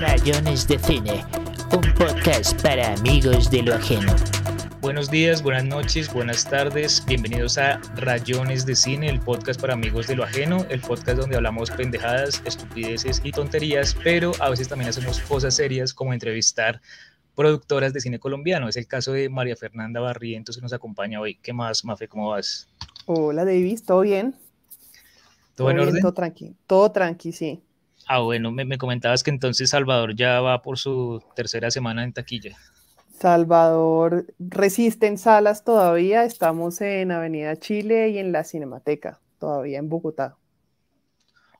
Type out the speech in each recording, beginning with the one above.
Rayones de Cine, un podcast para amigos de lo ajeno. Buenos días, buenas noches, buenas tardes. Bienvenidos a Rayones de Cine, el podcast para amigos de lo ajeno, el podcast donde hablamos pendejadas, estupideces y tonterías, pero a veces también hacemos cosas serias como entrevistar productoras de cine colombiano. Es el caso de María Fernanda Barrientos que nos acompaña hoy. ¿Qué más, Mafe? ¿Cómo vas? Hola, Davis, ¿todo bien? ¿Todo, en orden? Todo tranqui, todo tranqui, sí. Ah, bueno, me, me, comentabas que entonces Salvador ya va por su tercera semana en taquilla. Salvador resiste en salas todavía, estamos en Avenida Chile y en la Cinemateca, todavía en Bogotá.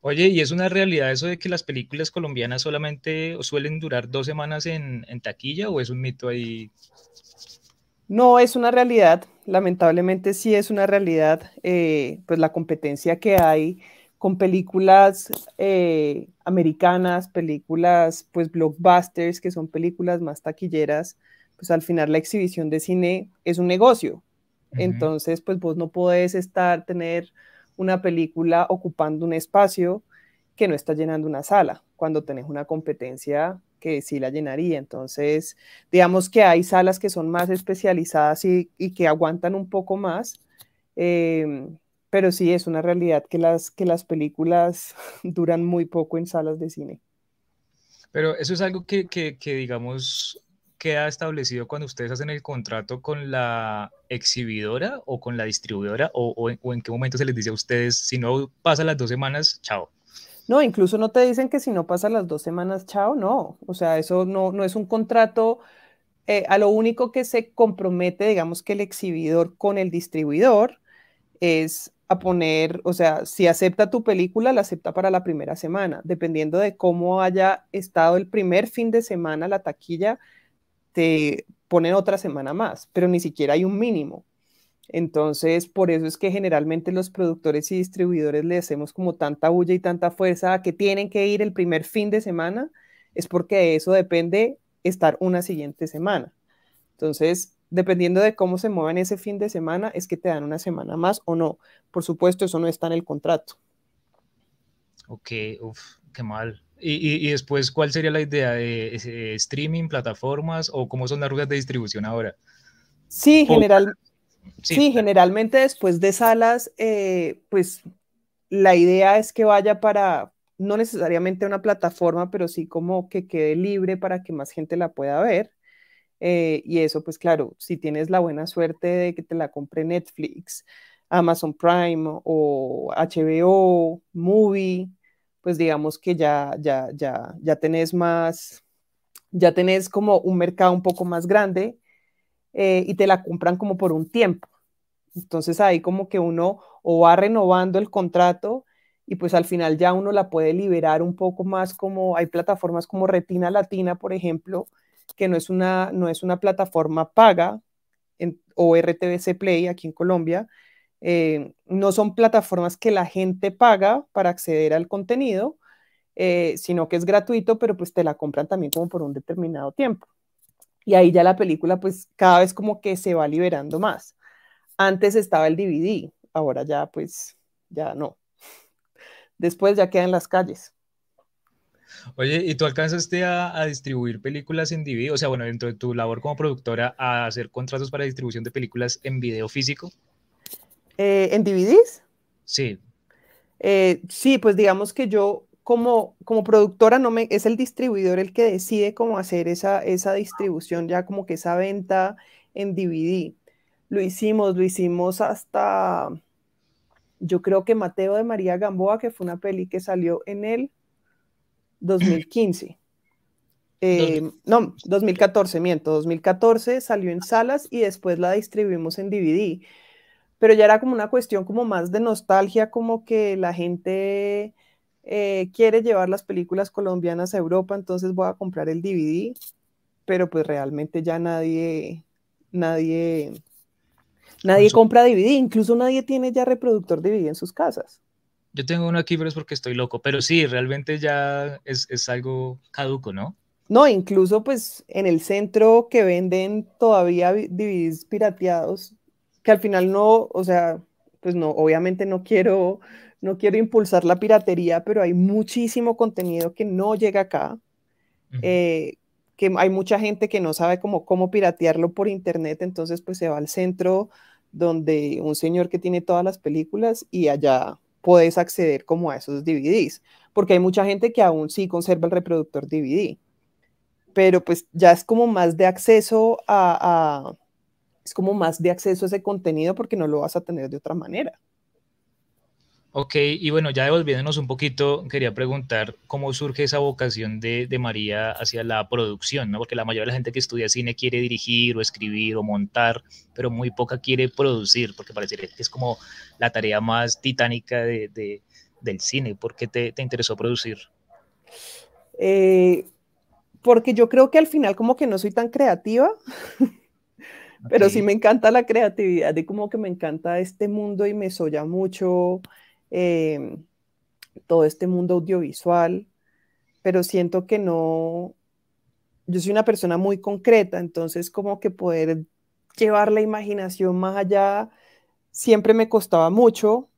Oye, ¿y es una realidad eso de que las películas colombianas solamente suelen durar dos semanas en, en taquilla o es un mito ahí? No, es una realidad, lamentablemente sí es una realidad, eh, pues la competencia que hay con películas eh, americanas, películas pues blockbusters, que son películas más taquilleras, pues al final la exhibición de cine es un negocio. Uh -huh. Entonces, pues vos no podés estar, tener una película ocupando un espacio que no está llenando una sala, cuando tenés una competencia que sí la llenaría. Entonces, digamos que hay salas que son más especializadas y, y que aguantan un poco más. Eh, pero sí es una realidad que las, que las películas duran muy poco en salas de cine. Pero eso es algo que, que, que, digamos, queda establecido cuando ustedes hacen el contrato con la exhibidora o con la distribuidora, o, o, o en qué momento se les dice a ustedes, si no pasa las dos semanas, chao. No, incluso no te dicen que si no pasa las dos semanas, chao, no. O sea, eso no, no es un contrato. Eh, a lo único que se compromete, digamos que el exhibidor con el distribuidor, es a poner, o sea, si acepta tu película, la acepta para la primera semana. Dependiendo de cómo haya estado el primer fin de semana la taquilla, te ponen otra semana más, pero ni siquiera hay un mínimo. Entonces, por eso es que generalmente los productores y distribuidores le hacemos como tanta bulla y tanta fuerza que tienen que ir el primer fin de semana, es porque de eso depende estar una siguiente semana. Entonces, dependiendo de cómo se muevan ese fin de semana, es que te dan una semana más o no. Por supuesto, eso no está en el contrato. Ok, uf, qué mal. Y, y, y después, ¿cuál sería la idea de, de streaming, plataformas o cómo son las rutas de distribución ahora? Sí, general, sí, sí generalmente después de salas, eh, pues la idea es que vaya para, no necesariamente una plataforma, pero sí como que quede libre para que más gente la pueda ver. Eh, y eso, pues claro, si tienes la buena suerte de que te la compre Netflix, Amazon Prime o HBO, Movie, pues digamos que ya, ya, ya, ya tenés más, ya tenés como un mercado un poco más grande eh, y te la compran como por un tiempo. Entonces ahí como que uno o va renovando el contrato y pues al final ya uno la puede liberar un poco más como hay plataformas como Retina Latina, por ejemplo, que no es una, no es una plataforma paga o RTBC Play aquí en Colombia, eh, no son plataformas que la gente paga para acceder al contenido, eh, sino que es gratuito, pero pues te la compran también como por un determinado tiempo. Y ahí ya la película pues cada vez como que se va liberando más. Antes estaba el DVD, ahora ya pues ya no. Después ya queda en las calles. Oye, ¿y tú alcanzaste a, a, distribuir películas en DVD? O sea, bueno, dentro de tu labor como productora, a hacer contratos para distribución de películas en video físico. Eh, ¿En DVDs? Sí. Eh, sí, pues digamos que yo como, como productora no me, es el distribuidor el que decide cómo hacer esa, esa distribución, ya como que esa venta en DVD. Lo hicimos, lo hicimos hasta, yo creo que Mateo de María Gamboa, que fue una peli que salió en el 2015. Eh, no, 2014, miento, 2014 salió en salas y después la distribuimos en DVD. Pero ya era como una cuestión como más de nostalgia, como que la gente eh, quiere llevar las películas colombianas a Europa, entonces voy a comprar el DVD, pero pues realmente ya nadie, nadie, nadie compra DVD, incluso nadie tiene ya reproductor DVD en sus casas. Yo tengo uno aquí, pero es porque estoy loco. Pero sí, realmente ya es, es, algo caduco, ¿no? No, incluso pues en el centro que venden todavía DVDs pirateados, que al final no, o sea, pues no, obviamente no quiero no quiero impulsar la piratería, pero hay muchísimo contenido que no llega acá, eh, que hay mucha gente que no sabe cómo, cómo piratearlo por internet, entonces pues se va al centro donde un señor que tiene todas las películas y allá puedes acceder como a esos DVDs, porque hay mucha gente que aún sí conserva el reproductor DVD, pero pues ya es como más de acceso a, es como más de acceso a ese contenido porque no lo vas a tener de otra manera. Ok, y bueno, ya devolviéndonos un poquito, quería preguntar cómo surge esa vocación de, de, María hacia la producción, ¿no? Porque la mayoría de la gente que estudia cine quiere dirigir o escribir o montar, pero muy poca quiere producir, porque parece que es como la tarea más titánica de, de, del cine. ¿Por qué te, te interesó producir? Eh, porque yo creo que al final como que no soy tan creativa, pero sí me encanta la creatividad y como que me encanta este mundo y me soya mucho Em, todo este mundo audiovisual, pero siento que no, yo soy una persona muy concreta, entonces como que poder llevar la imaginación más allá siempre me costaba mucho,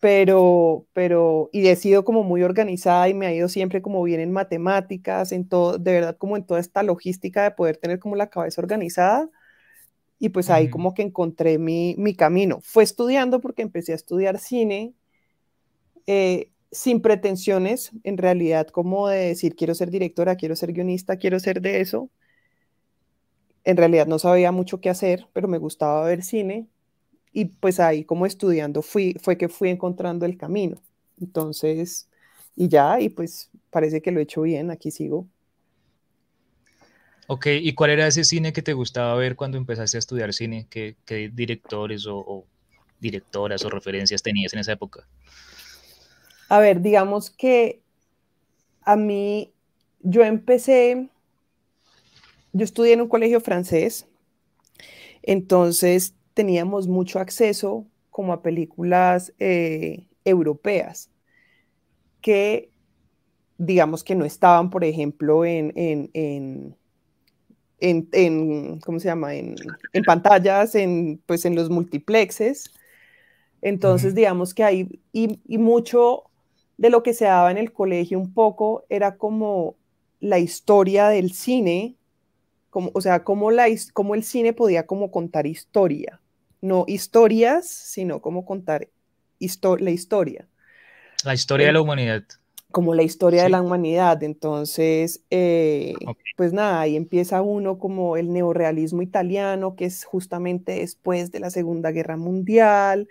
pero, pero, y he sido como muy organizada y me ha ido siempre como bien en matemáticas, en todo, de verdad como en toda esta logística de poder tener como la cabeza organizada, y pues ahí como que encontré mi, mi, camino. Fue estudiando porque empecé a estudiar cine eh, sin pretensiones, en realidad, como de decir quiero ser directora, quiero ser guionista, quiero ser de eso. En realidad no sabía mucho qué hacer, pero me gustaba ver cine y pues ahí como estudiando fui, fue que fui encontrando el camino. Entonces, y ya, y pues parece que lo he hecho bien, aquí sigo. Ok, ¿y cuál era ese cine que te gustaba ver cuando empezaste a estudiar cine? ¿Qué, directores o, directoras o referencias tenías en esa época? A ver, digamos que a mí, yo empecé, yo estudié en un colegio francés, entonces teníamos mucho acceso como a películas eh, europeas que digamos que no estaban, por ejemplo, en, en, ¿cómo se llama? En, pantallas, en, pues en los multiplexes. Entonces, digamos que hay, y, mucho de lo que se daba en el colegio un poco era como la historia del cine, como, o sea, cómo, la, cómo el cine podía como contar historia, no historias, sino como contar la historia. La historia de la humanidad como la historia de la humanidad. Entonces, eh, pues nada, ahí empieza uno como el neorealismo italiano, que es justamente después de la Segunda Guerra Mundial,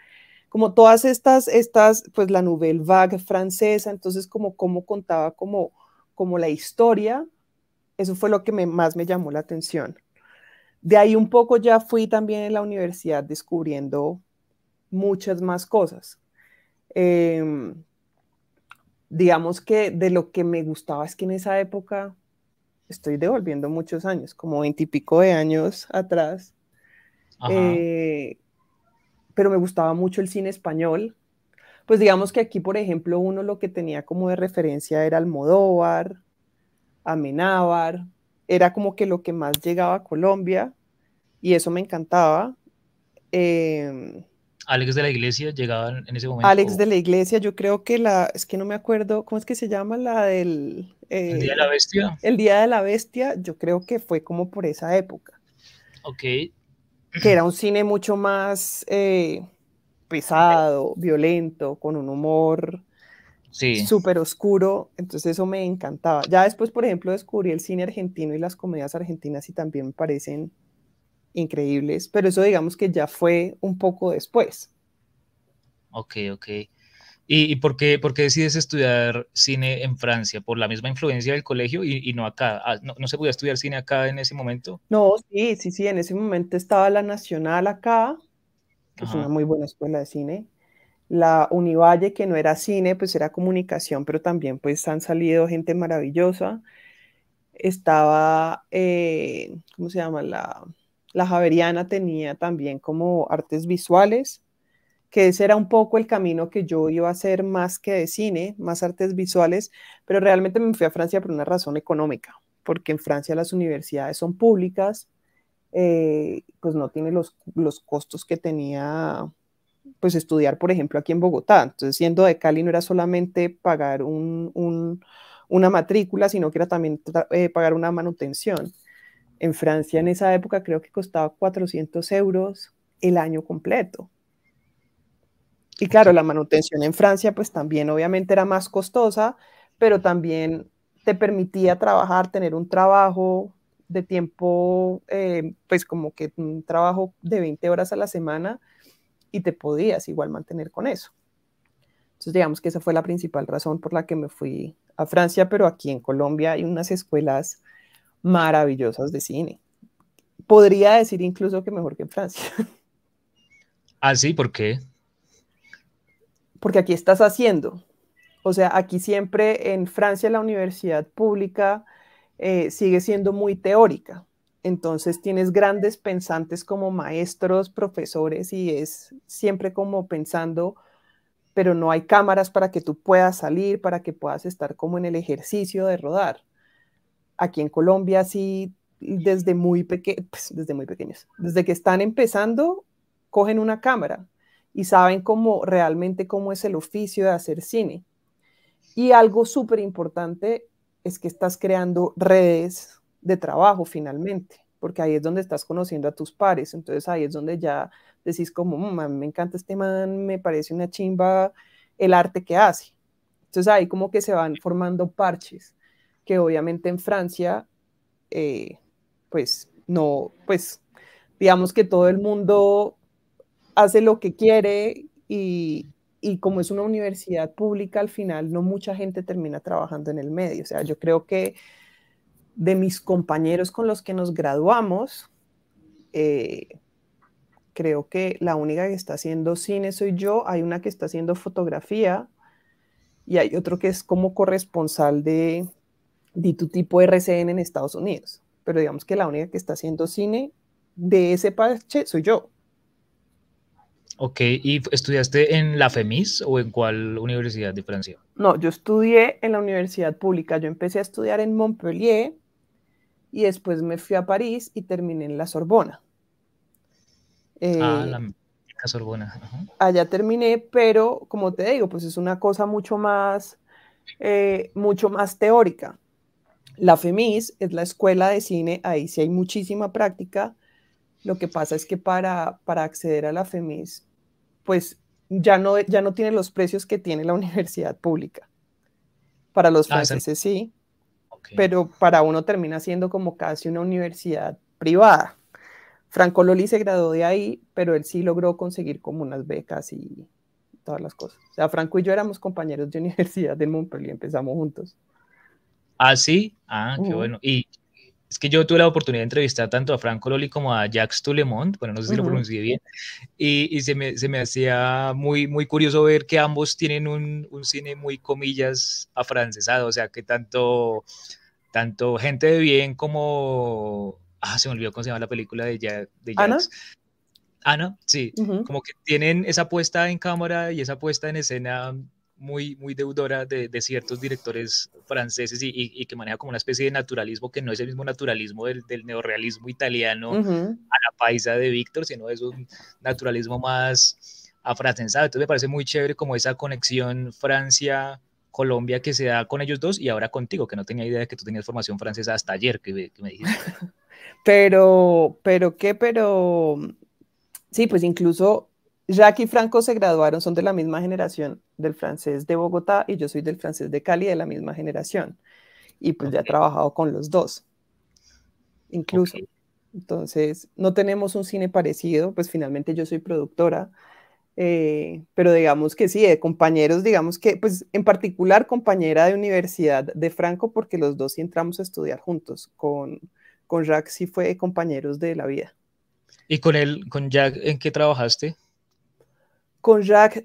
como todas estas, estas pues la Nouvelle Vague francesa, entonces como cómo contaba como, como la historia, eso fue lo que más me llamó la atención. De ahí un poco ya fui también en la universidad descubriendo muchas más cosas. Eh, digamos que de lo que me gustaba es que en esa época, estoy devolviendo muchos años, como veintipico de años atrás, eh, pero me gustaba mucho el cine español. Pues digamos que aquí, por ejemplo, uno lo que tenía como de referencia era Almodóvar, Amenábar, era como que lo que más llegaba a Colombia y eso me encantaba. Eh, Alex de la Iglesia llegaba en ese momento. Alex de la Iglesia, yo creo que la, es que no me acuerdo, ¿cómo es que se llama la del... el Día de la Bestia. El Día de la Bestia, yo creo que fue como por esa época. Ok. Que era un cine mucho más eh, pesado, violento, con un humor sí. súper oscuro, entonces eso me encantaba. Ya después, por ejemplo, descubrí el cine argentino y las comedias argentinas y también me parecen increíbles, pero eso digamos que ya fue un poco después. Ok, ok. ¿Y, por, qué, por, qué, decides estudiar cine en Francia? ¿Por la misma influencia del colegio y, no acá? Ah, ¿No, ¿No, se podía estudiar cine acá en ese momento? No, sí, sí, sí, en ese momento estaba la Nacional acá, que es una muy buena escuela de cine. La Univalle, que no era cine, pues era comunicación, pero también pues han salido gente maravillosa. Estaba, eh, ¿cómo se llama? La, la Javeriana tenía también como artes visuales, que ese era un poco el camino que yo iba a hacer más que de cine, más artes visuales, pero realmente me fui a Francia por una razón económica, porque en Francia las universidades son públicas, eh, pues no tiene los, los costos que tenía pues estudiar, por ejemplo, aquí en Bogotá. Entonces, siendo de Cali no era solamente pagar una matrícula, sino que era también eh, pagar una manutención. En Francia en esa época creo que costaba 400 euros el año completo. Y claro, la manutención en Francia pues también obviamente era más costosa, pero también te permitía trabajar, tener un trabajo de tiempo, eh, pues como que un trabajo de 20 horas a la semana y te podías igual mantener con eso. Entonces digamos que esa fue la principal razón por la que me fui a Francia, pero aquí en Colombia hay unas escuelas maravillosas de cine. Podría decir incluso que mejor que en Francia. Ah, sí, ¿por qué? Porque aquí estás haciendo. O sea, aquí siempre en Francia la universidad pública eh, sigue siendo muy teórica. Entonces tienes grandes pensantes como maestros, profesores y es siempre como pensando, pero no hay cámaras para que tú puedas salir, para que puedas estar como en el ejercicio de rodar. Aquí en Colombia sí, desde muy, pues, desde muy pequeños, desde que están empezando, cogen una cámara y saben cómo realmente cómo es el oficio de hacer cine. Y algo súper importante es que estás creando redes de trabajo finalmente, porque ahí es donde estás conociendo a tus pares, entonces ahí es donde ya decís como, mm, me encanta este man, me parece una chimba el arte que hace. Entonces ahí como que se van formando parches, que obviamente en Francia, eh, pues no, pues digamos que todo el mundo hace lo que quiere y, y como es una universidad pública, al final no mucha gente termina trabajando en el medio. O sea, yo creo que de mis compañeros con los que nos graduamos, eh, creo que la única que está haciendo cine soy yo, hay una que está haciendo fotografía y hay otro que es como corresponsal de, de tu tipo RCN en Estados Unidos. Pero digamos que la única que está haciendo cine de ese parche soy yo. Ok, ¿y estudiaste en la FEMIS o en cuál universidad de Francia? No, yo estudié en la universidad pública. Yo empecé a estudiar en Montpellier y después me fui a París y terminé en la Sorbona. ah, eh, la, Sorbona. Allá terminé, pero como te digo, pues es una cosa mucho más, eh, mucho más teórica. La FEMIS es la escuela de cine, ahí sí hay muchísima práctica. Lo que pasa es que para, para acceder a la FEMIS pues ya no, ya no tiene los precios que tiene la universidad pública. Para los ah, franceses sí, pero para uno termina siendo como casi una universidad privada. Franco Loli se graduó de ahí, pero él sí logró conseguir como unas becas y todas las cosas. O sea, Franco y yo éramos compañeros de universidad de Montpellier, empezamos juntos. Ah, sí, ah, qué bueno. Y es que yo tuve la oportunidad de entrevistar tanto a Franco Loli como a Jacques Toulemont, bueno, no sé si lo pronuncié bien, y, se, me, se, me, hacía muy, muy curioso ver que ambos tienen un, un, cine muy, comillas, afrancesado, o sea, que tanto, tanto gente de bien como... Ah, se me olvidó cómo se llama la película de, Jack, de Jacques. ¿Ana? sí, como que tienen esa puesta en cámara y esa puesta en escena muy, muy deudora de, de ciertos directores franceses y, y, que maneja como una especie de naturalismo que no es el mismo naturalismo del, del neorrealismo italiano a la paisa de Víctor, sino es un naturalismo más afrancesado. Entonces me parece muy chévere como esa conexión Francia. Colombia que se da con ellos dos y ahora contigo, que no tenía idea de que tú tenías formación francesa hasta ayer que, que me dijiste. pero, pero qué, pero sí, pues incluso Jacques y Franco se graduaron, son de la misma generación del francés de Bogotá y yo soy del francés de Cali, de la misma generación. Y pues ya he trabajado con los dos, incluso. Entonces, no tenemos un cine parecido, pues finalmente yo soy productora, eh, pero digamos que sí, de compañeros, digamos que, pues en particular compañera de universidad de Franco, porque los dos sí entramos a estudiar juntos, con, con Jacques sí fue compañeros de la vida. ¿Y con él, con Jack, en qué trabajaste? Con Jack,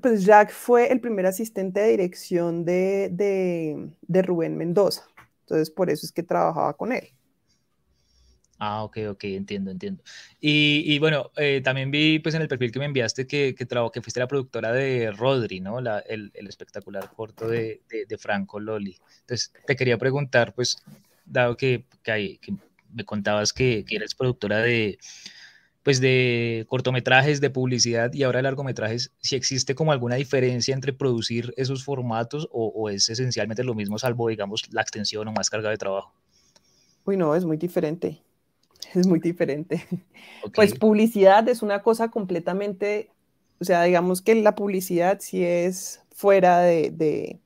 pues Jack fue el primer asistente de dirección de, de, Rubén Mendoza. Entonces, por eso es que trabajaba con él. Ah, ok, ok, entiendo, entiendo. Y, bueno, eh, también vi pues en el perfil que me enviaste que, que, que fuiste la productora de Rodri, ¿no? La, el, el, espectacular corto de, de, Franco Loli. Entonces, te quería preguntar, pues, dado que, que me contabas que, que eres productora de, pues de cortometrajes, de publicidad y ahora de largometrajes, si existe como alguna diferencia entre producir esos formatos o, es esencialmente lo mismo, salvo, digamos, la extensión o más carga de trabajo. Uy, no, es muy diferente. Es muy diferente. Pues publicidad es una cosa completamente, o sea, digamos que la publicidad sí es fuera de,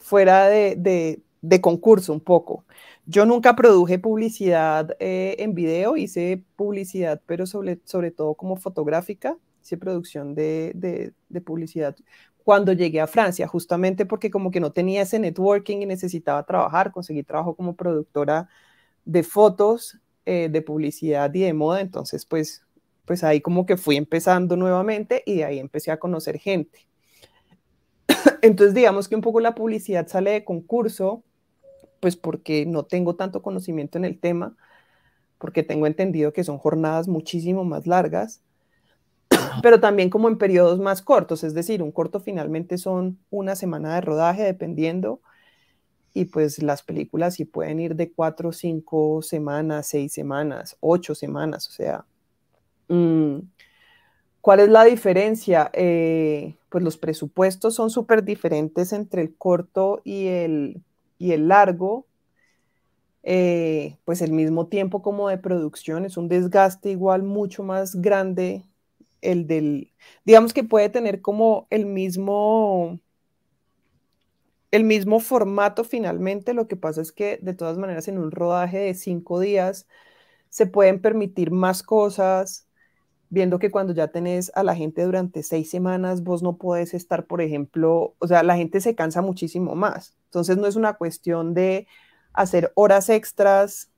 fuera de, de concurso un poco. Yo nunca produje publicidad eh, en video, hice publicidad, pero sobre, sobre todo como fotográfica, hice producción de, publicidad cuando llegué a Francia, justamente porque como que no tenía ese networking y necesitaba trabajar, conseguí trabajo como productora de fotos, eh, de publicidad y de moda, entonces pues, pues ahí como que fui empezando nuevamente y de ahí empecé a conocer gente. Entonces digamos que un poco la publicidad sale de concurso, pues porque no tengo tanto conocimiento en el tema, porque tengo entendido que son jornadas muchísimo más largas, pero también como en periodos más cortos, es decir, un corto finalmente son una semana de rodaje dependiendo, y pues las películas sí pueden ir de cuatro, cinco semanas, seis semanas, ocho semanas, o sea, mm, ¿cuál es la diferencia? Eh, pues los presupuestos son súper diferentes entre el corto y el, y el largo, eh, pues el mismo tiempo como de producción es un desgaste igual mucho más grande el del, digamos que puede tener como el mismo, el mismo formato finalmente, lo que pasa es que de todas maneras en un rodaje de cinco días se pueden permitir más cosas, viendo que cuando ya tenés a la gente durante seis semanas, vos no puedes estar, por ejemplo, o sea, la gente se cansa muchísimo más. Entonces no es una cuestión de hacer horas extras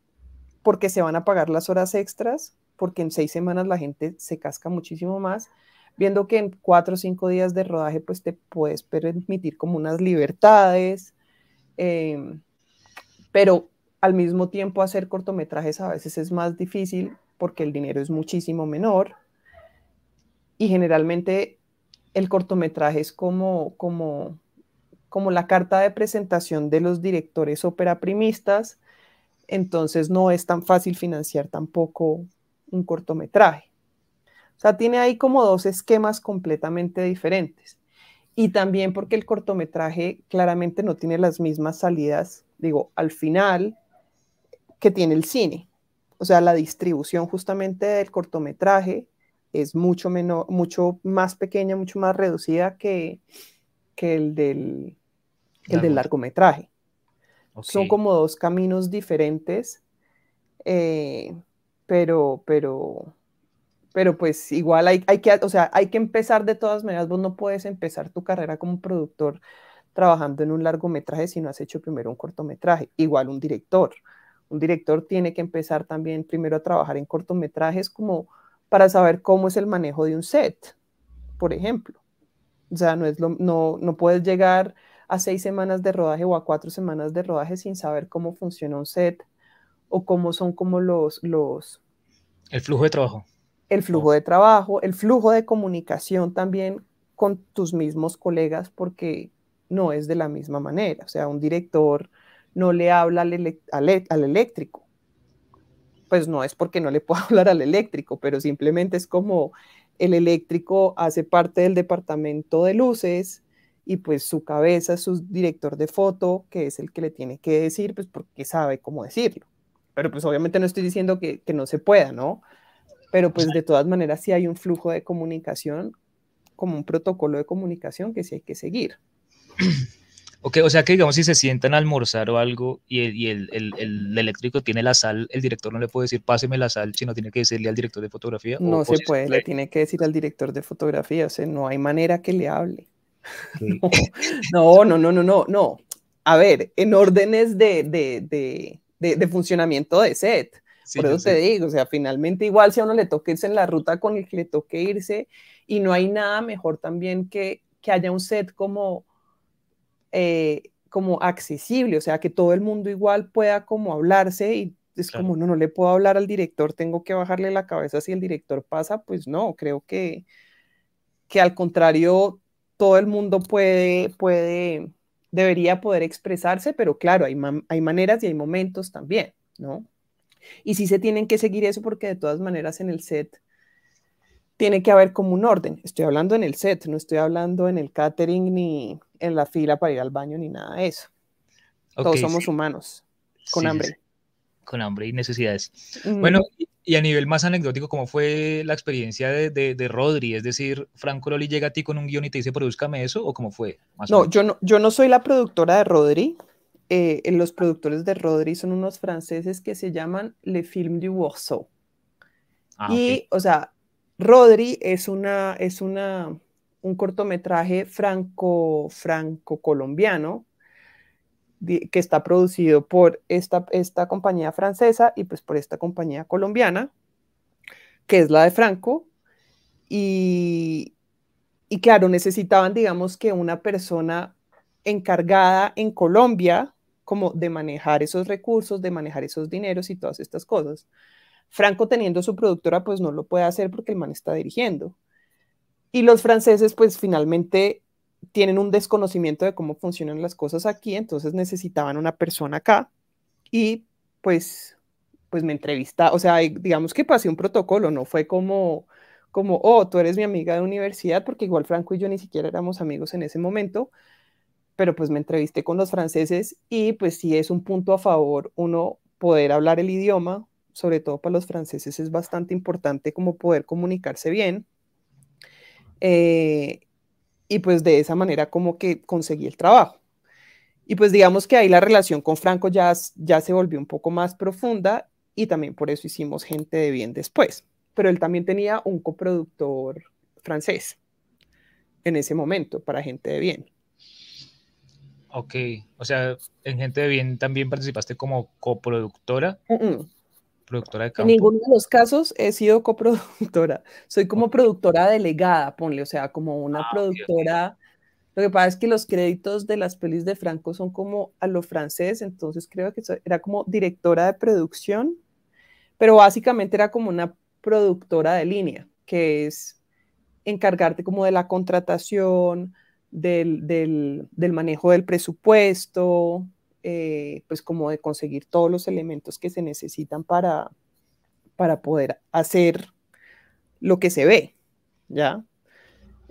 porque se van a pagar las horas extras, porque en seis semanas la gente se casca muchísimo más, viendo que en cuatro o cinco días de rodaje pues te puedes permitir como unas libertades, em, pero al mismo tiempo hacer cortometrajes a veces es más difícil porque el dinero es muchísimo menor y generalmente el cortometraje es como, como, como la carta de presentación de los directores operaprimistas, entonces no es tan fácil financiar tampoco un cortometraje. O sea, tiene ahí como dos esquemas completamente diferentes. Y también porque el cortometraje claramente no tiene las mismas salidas, digo, al final que tiene el cine. O sea, la distribución justamente del cortometraje es mucho, menor, mucho más pequeña, mucho más reducida que, que el, del, el del largometraje. Son como dos caminos diferentes, eh, pero, pero, pero pues igual hay, hay, que, o sea, hay que empezar de todas maneras, vos no puedes empezar tu carrera como productor trabajando en un largometraje si no has hecho primero un cortometraje, igual un director. Un director tiene que empezar también primero a trabajar en cortometrajes como para saber cómo es el manejo de un set, por ejemplo. O sea, no, es lo, no, no puedes llegar a seis semanas de rodaje o a cuatro semanas de rodaje sin saber cómo funciona un set o cómo son como los... los el flujo de trabajo. El flujo de trabajo, el flujo de comunicación también con tus mismos colegas porque no es de la misma manera. O sea, un director no le habla al, eléctrico. Pues no es porque no le pueda hablar al eléctrico, pero simplemente es como el eléctrico hace parte del departamento de luces y pues su cabeza es su director de foto, que es el que le tiene que decir, pues porque sabe cómo decirlo. Pero pues obviamente no estoy diciendo que, que no se pueda, ¿no? Pero pues de todas maneras sí hay un flujo de comunicación, como un protocolo de comunicación que sí hay que seguir. Ok, o sea que digamos si se sientan a almorzar o algo y, el, eléctrico tiene la sal, el director no le puede decir páseme la sal, sino tiene que decirle al director de fotografía. No se puede, le tiene que decir al director de fotografía, o sea, no hay manera que le hable. No, no, no, no, no, no. A ver, en órdenes de, de, de, funcionamiento de set. Por eso te digo, o sea, finalmente igual si a uno le toca irse en la ruta con el que le toque irse y no hay nada mejor también que, que haya un set como eh, como accesible, o sea, que todo el mundo igual pueda como hablarse y es como, no, no le puedo hablar al director, tengo que bajarle la cabeza si el director pasa, pues no, creo que, que al contrario, todo el mundo puede, puede, debería poder expresarse, pero claro, hay, hay maneras y hay momentos también, ¿no? Y sí se tienen que seguir eso porque de todas maneras en el set tiene que haber como un orden. Estoy hablando en el set, no estoy hablando en el catering ni en la fila para ir al baño ni nada de eso. Todos somos humanos, con hambre. Con hambre y necesidades. Bueno, y a nivel más anecdótico, ¿cómo fue la experiencia de, de, Rodri? Es decir, ¿Franco Loli llega a ti con un guion y te dice, produzcame eso? ¿O cómo fue? no, yo no, yo no soy la productora de Rodri. Eh, los productores de Rodri son unos franceses que se llaman Le Film du Warsaw. Ah, y, o sea, Rodri es una, es una, un cortometraje franco, franco-colombiano que está producido por esta, esta compañía francesa y pues por esta compañía colombiana, que es la de Franco. Y, y claro, necesitaban, digamos, que una persona encargada en Colombia como de manejar esos recursos, de manejar esos dineros y todas estas cosas. Franco teniendo su productora, pues no lo puede hacer porque el man está dirigiendo. Y los franceses, pues finalmente tienen un desconocimiento de cómo funcionan las cosas aquí, entonces necesitaban una persona acá y pues, pues me entrevista, o sea, digamos que pasé un protocolo, no fue como, como, oh, tú eres mi amiga de universidad, porque igual Franco y yo ni siquiera éramos amigos en ese momento, pero pues me entrevisté con los franceses y pues sí es un punto a favor uno poder hablar el idioma, sobre todo para los franceses es bastante importante como poder comunicarse bien. Eh, y pues de esa manera como que conseguí el trabajo. Y pues digamos que ahí la relación con Franco ya, ya se volvió un poco más profunda y también por eso hicimos Gente de Bien después. Pero él también tenía un coproductor francés en ese momento para Gente de Bien. Ok, o sea, en Gente de Bien también participaste como coproductora productora de campo? En ninguno de los casos he sido coproductora. Soy como productora delegada, ponle, o sea, como una ah, productora. Lo que pasa es que los créditos de las pelis de Franco son como a lo francés, entonces creo que era como directora de producción, pero básicamente era como una productora de línea, que es encargarte como de la contratación, del, del, del manejo del presupuesto, eh, pues como de conseguir todos los elementos que se necesitan para, para poder hacer lo que se ve, ¿ya?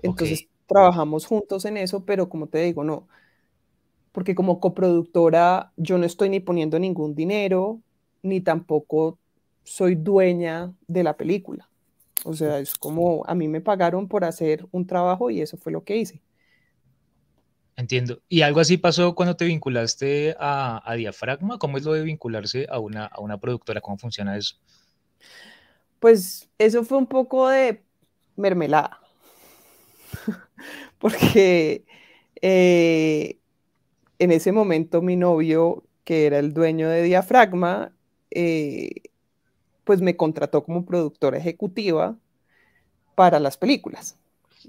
Entonces trabajamos juntos en eso, pero como te digo, no, porque como coproductora yo no estoy ni poniendo ningún dinero, ni tampoco soy dueña de la película. O sea, es como a mí me pagaron por hacer un trabajo y eso fue lo que hice. Entiendo. ¿Y algo así pasó cuando te vinculaste a, Diafragma? ¿Cómo es lo de vincularse a una, a una productora? ¿Cómo funciona eso? Pues eso fue un poco de mermelada. Porque eh, en ese momento mi novio, que era el dueño de Diafragma, eh, pues me contrató como productora ejecutiva para las películas.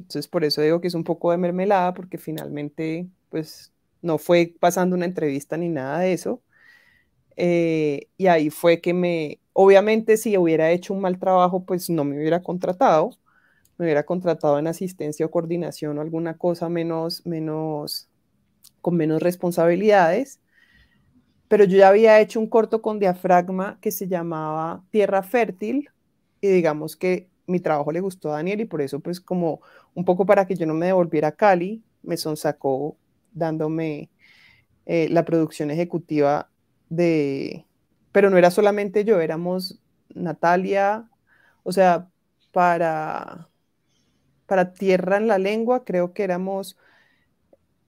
Entonces, por eso digo que es un poco de mermelada, porque finalmente, pues, no fue pasando una entrevista ni nada de eso. Eh, y ahí fue que me, obviamente, si hubiera hecho un mal trabajo, pues no me hubiera contratado, me hubiera contratado en asistencia o coordinación o alguna cosa menos, menos, con menos responsabilidades. Pero yo ya había hecho un corto con diafragma que se llamaba Tierra Fértil y digamos que mi trabajo le gustó a Daniel y por eso pues como un poco para que yo no me devolviera a Cali, me sonsacó dándome eh, la producción ejecutiva de, pero no era solamente yo, éramos Natalia, o sea, para, para Tierra en la Lengua creo que éramos,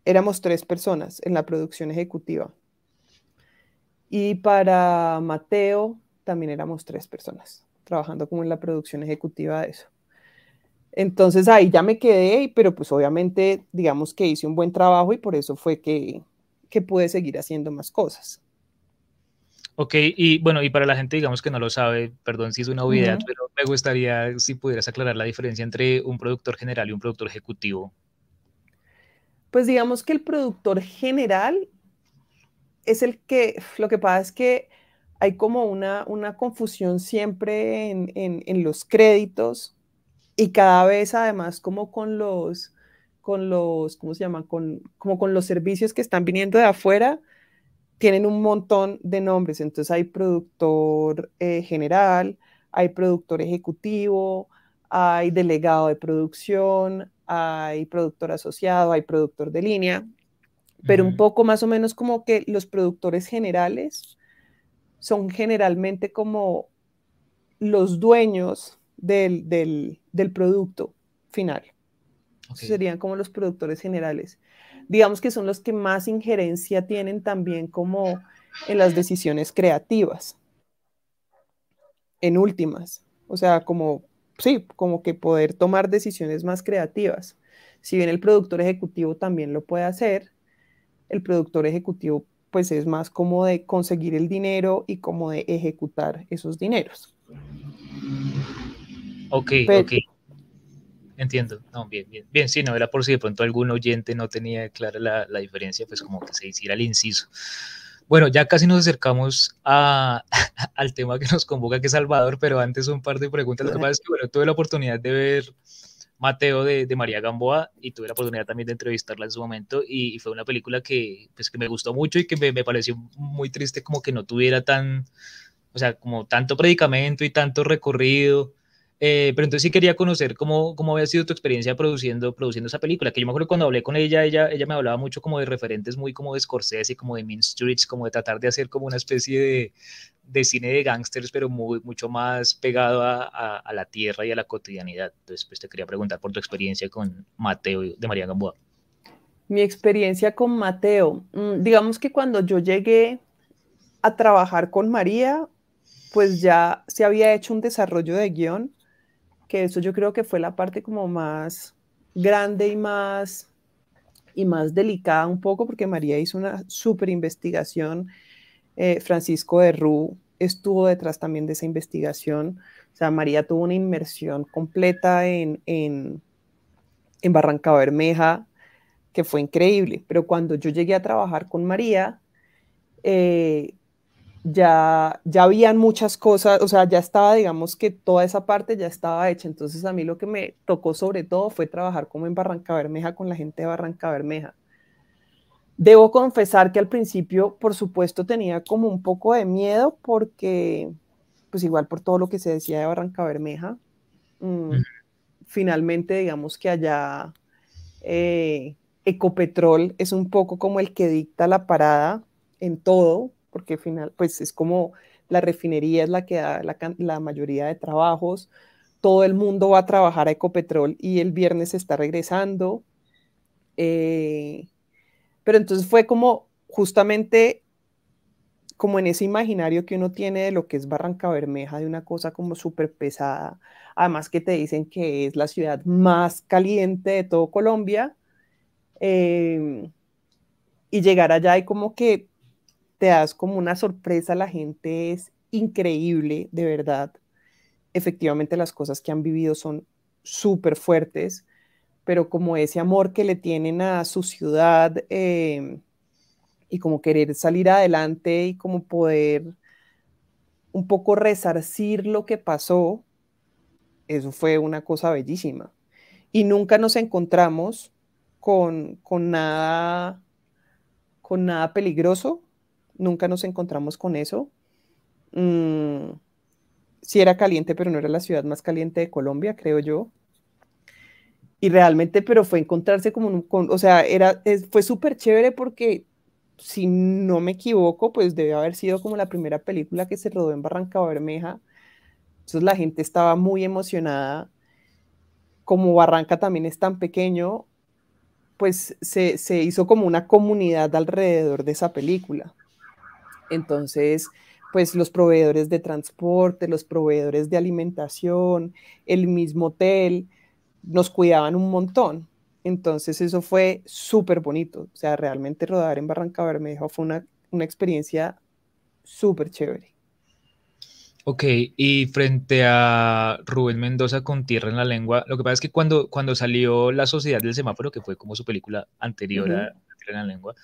éramos tres personas en la producción ejecutiva. Y para Mateo también éramos tres personas trabajando como en la producción ejecutiva de eso. Entonces ahí ya me quedé, pero pues obviamente digamos que hice un buen trabajo y por eso fue que, que pude seguir haciendo más cosas. Ok, y bueno, y para la gente, digamos que no lo sabe, perdón si es una obviedad, pero me gustaría si pudieras aclarar la diferencia entre un productor general y un productor ejecutivo. Pues digamos que el productor general es el que, lo que pasa es que hay como una, una confusión siempre en, en, los créditos y cada vez además como con los, con los, ¿cómo se llama? Con, como con los servicios que están viniendo de afuera, tienen un montón de nombres. Entonces hay productor eh, general, hay productor ejecutivo, hay delegado de producción, hay productor asociado, hay productor de línea, pero un poco más o menos como que los productores generales son generalmente como los dueños del, producto final. Serían como los productores generales. Digamos que son los que más injerencia tienen también como en las decisiones creativas, en últimas. O sea, como, sí, como que poder tomar decisiones más creativas. Si bien el productor ejecutivo también lo puede hacer, el productor ejecutivo pues es más como de conseguir el dinero y como de ejecutar esos dineros. Ok, ok. Entiendo. No, bien, bien. Bien, sí, no era por si de pronto algún oyente no tenía clara la, la diferencia, pues como que se hiciera el inciso. Bueno, ya casi nos acercamos a, al tema que nos convoca, que es Salvador, pero antes un par de preguntas. Lo que pasa es que, bueno, tuve la oportunidad de ver Mateo de, de, María Gamboa y tuve la oportunidad también de entrevistarla en su momento y, fue una película que, pues, que me gustó mucho y que me, me, pareció muy triste como que no tuviera tan, o sea, como tanto predicamento y tanto recorrido. Eh, pero entonces sí quería conocer cómo, cómo había sido tu experiencia produciendo, produciendo esa película, que yo me acuerdo cuando hablé con ella, ella, ella me hablaba mucho como de referentes muy como de Scorsese, como de Mean Streets, como de tratar de hacer como una especie de, de cine de gángsters, pero muy, mucho más pegado a, a, la tierra y a la cotidianidad. Entonces pues te quería preguntar por tu experiencia con Mateo de María Gamboa. Mi experiencia con Mateo, mm, digamos que cuando yo llegué a trabajar con María, pues ya se había hecho un desarrollo de guion que eso yo creo que fue la parte como más grande y más y más delicada un poco porque María hizo una súper investigación. Eh, Francisco de Rú estuvo detrás también de esa investigación. O sea, María tuvo una inmersión completa en, en, en Barranca Bermeja que fue increíble. Pero cuando yo llegué a trabajar con María, eh, ya, ya habían muchas cosas, o sea, ya estaba, digamos que toda esa parte ya estaba hecha. Entonces a mí lo que me tocó sobre todo fue trabajar como en Barranca Bermeja con la gente de Barranca Bermeja. Debo confesar que al principio, por supuesto, tenía como un poco de miedo porque, pues igual por todo lo que se decía de Barranca Bermeja, mm, finalmente digamos que allá eh, Ecopetrol es un poco como el que dicta la parada en todo, porque al final, pues es como la refinería es la que da la, mayoría de trabajos, todo el mundo va a trabajar a Ecopetrol y el viernes está regresando. Eh, pero entonces fue como justamente como en ese imaginario que uno tiene de lo que es Barranca Bermeja, de una cosa como súper pesada, además que te dicen que es la ciudad más caliente de todo Colombia, eh, y llegar allá y como que te das como una sorpresa, la gente es increíble, de verdad. Efectivamente las cosas que han vivido son súper fuertes, pero como ese amor que le tienen a su ciudad em, y como querer salir adelante y como poder un poco resarcir lo que pasó, eso fue una cosa bellísima. Y nunca nos encontramos con, con nada con nada peligroso, nunca nos encontramos con eso. Mm, sí era caliente, pero no era la ciudad más caliente de Colombia, creo yo. Y realmente, pero fue encontrarse como, con, o sea, era, fue súper chévere porque, si no me equivoco, pues debe haber sido como la primera película que se rodó en Barranca Bermeja. Entonces la gente estaba muy emocionada. Como Barranca también es tan pequeño, pues se, se hizo como una comunidad alrededor de esa película. Entonces, pues los proveedores de transporte, los proveedores de alimentación, el mismo hotel, nos cuidaban un montón. Entonces eso fue súper bonito. O sea, realmente rodar en Barranca Bermeja fue una, una experiencia súper chévere. Ok, y frente a Rubén Mendoza con Tierra en la Lengua, lo que pasa es que cuando, cuando salió La Sociedad del Semáforo, que fue como su película anterior a Tierra en la Lengua,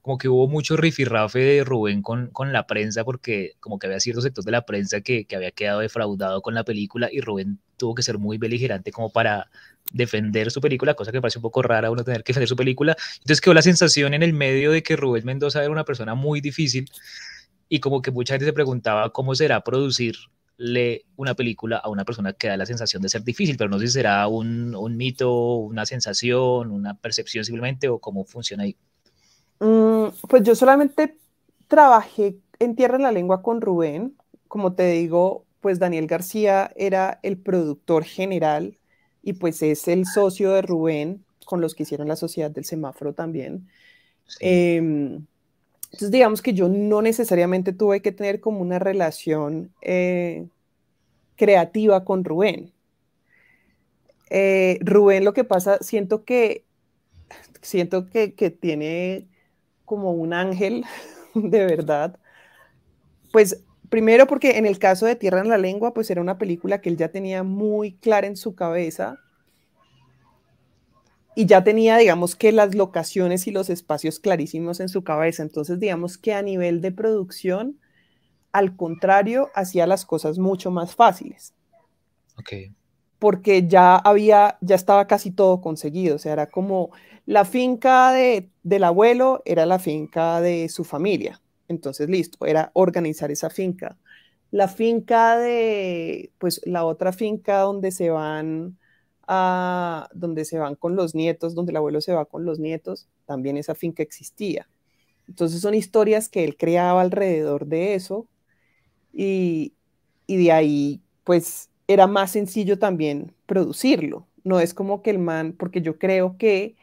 como que hubo mucho rifirrafe de Rubén con, con la prensa, porque como que había ciertos sectores de la prensa que, que había quedado defraudado con la película y Rubén tuvo que ser muy beligerante como para defender su película, cosa que parece un poco rara uno tener que defender su película. Entonces quedó la sensación en el medio de que Rubén Mendoza era una persona muy difícil y como que mucha gente se preguntaba cómo será producirle una película a una persona que da la sensación de ser difícil, pero no sé si será un, un mito, una sensación, una percepción simplemente o cómo funciona ahí. Mm, pues yo solamente trabajé en Tierra en la Lengua con Rubén. Como te digo, pues Daniel García era el productor general y pues es el socio de Rubén con los que hicieron la Sociedad del Semáforo también. Em, entonces, digamos que yo no necesariamente tuve que tener como una relación eh, creativa con Rubén. Eh, Rubén, lo que pasa, siento que siento que, que tiene como un ángel, de verdad. Pues primero porque en el caso de Tierra en la Lengua, pues era una película que él ya tenía muy clara en su cabeza y ya tenía, digamos, que las locaciones y los espacios clarísimos en su cabeza. Entonces, digamos que a nivel de producción, al contrario, hacía las cosas mucho más fáciles. Ok. Porque ya había, ya estaba casi todo conseguido. O sea, era como la finca de, del abuelo, era la finca de su familia. Entonces, listo, era organizar esa finca. La finca de, pues, la otra finca donde se van donde se van con los nietos, donde el abuelo se va con los nietos, también esa finca existía. Entonces son historias que él creaba alrededor de eso y, y de ahí pues era más sencillo también producirlo. No es como que el man, porque yo creo que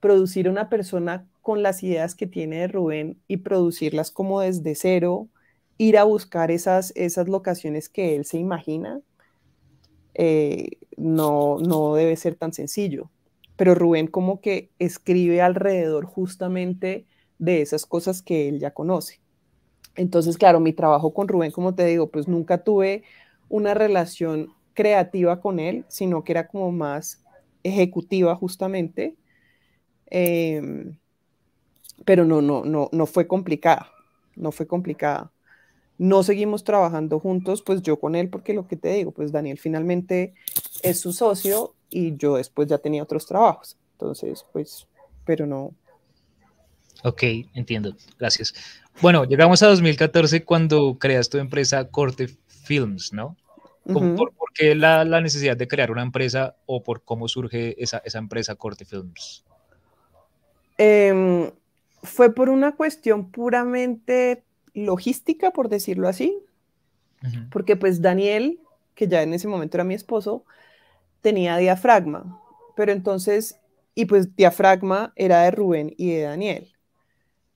producir una persona con las ideas que tiene de Rubén y producirlas como desde cero, ir a buscar esas, esas locaciones que él se imagina, eh, no, no debe ser tan sencillo. Pero Rubén como que escribe alrededor justamente de esas cosas que él ya conoce. Entonces, claro, mi trabajo con Rubén, como te digo, pues nunca tuve una relación creativa con él, sino que era como más ejecutiva justamente. Em, pero no, no, no, no fue complicada, no fue complicada no seguimos trabajando juntos, pues yo con él, porque lo que te digo, pues Daniel finalmente es su socio y yo después ya tenía otros trabajos. Entonces, pues, pero no. Ok, entiendo. Gracias. Bueno, llegamos a 2014 cuando creas tu empresa Corte Films, ¿no? por, qué la, necesidad de crear una empresa o por cómo surge esa, empresa Corte Films? Em, fue por una cuestión puramente logística, por decirlo así, porque pues Daniel, que ya en ese momento era mi esposo, tenía diafragma, pero entonces, y pues diafragma era de Rubén y de Daniel.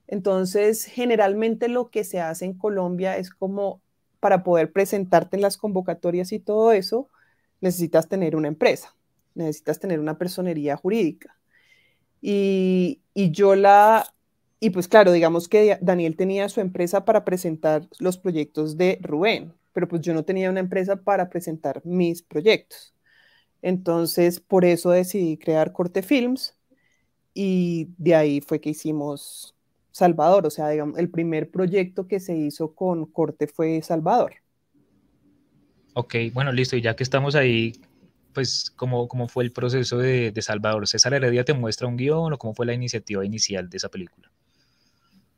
Entonces, generalmente lo que se hace en Colombia es como para poder presentarte en las convocatorias y todo eso, necesitas tener una empresa, necesitas tener una personería jurídica. Y, y yo la y pues claro, digamos que Daniel tenía su empresa para presentar los proyectos de Rubén, pero pues yo no tenía una empresa para presentar mis proyectos. Entonces, por eso decidí crear Corte Films y de ahí fue que hicimos Salvador, o sea, digamos, el primer proyecto que se hizo con Corte fue Salvador. Ok, bueno, listo, y ya que estamos ahí, pues, ¿cómo, cómo fue el proceso de, de Salvador? ¿César Heredia te muestra un guion o cómo fue la iniciativa inicial de esa película?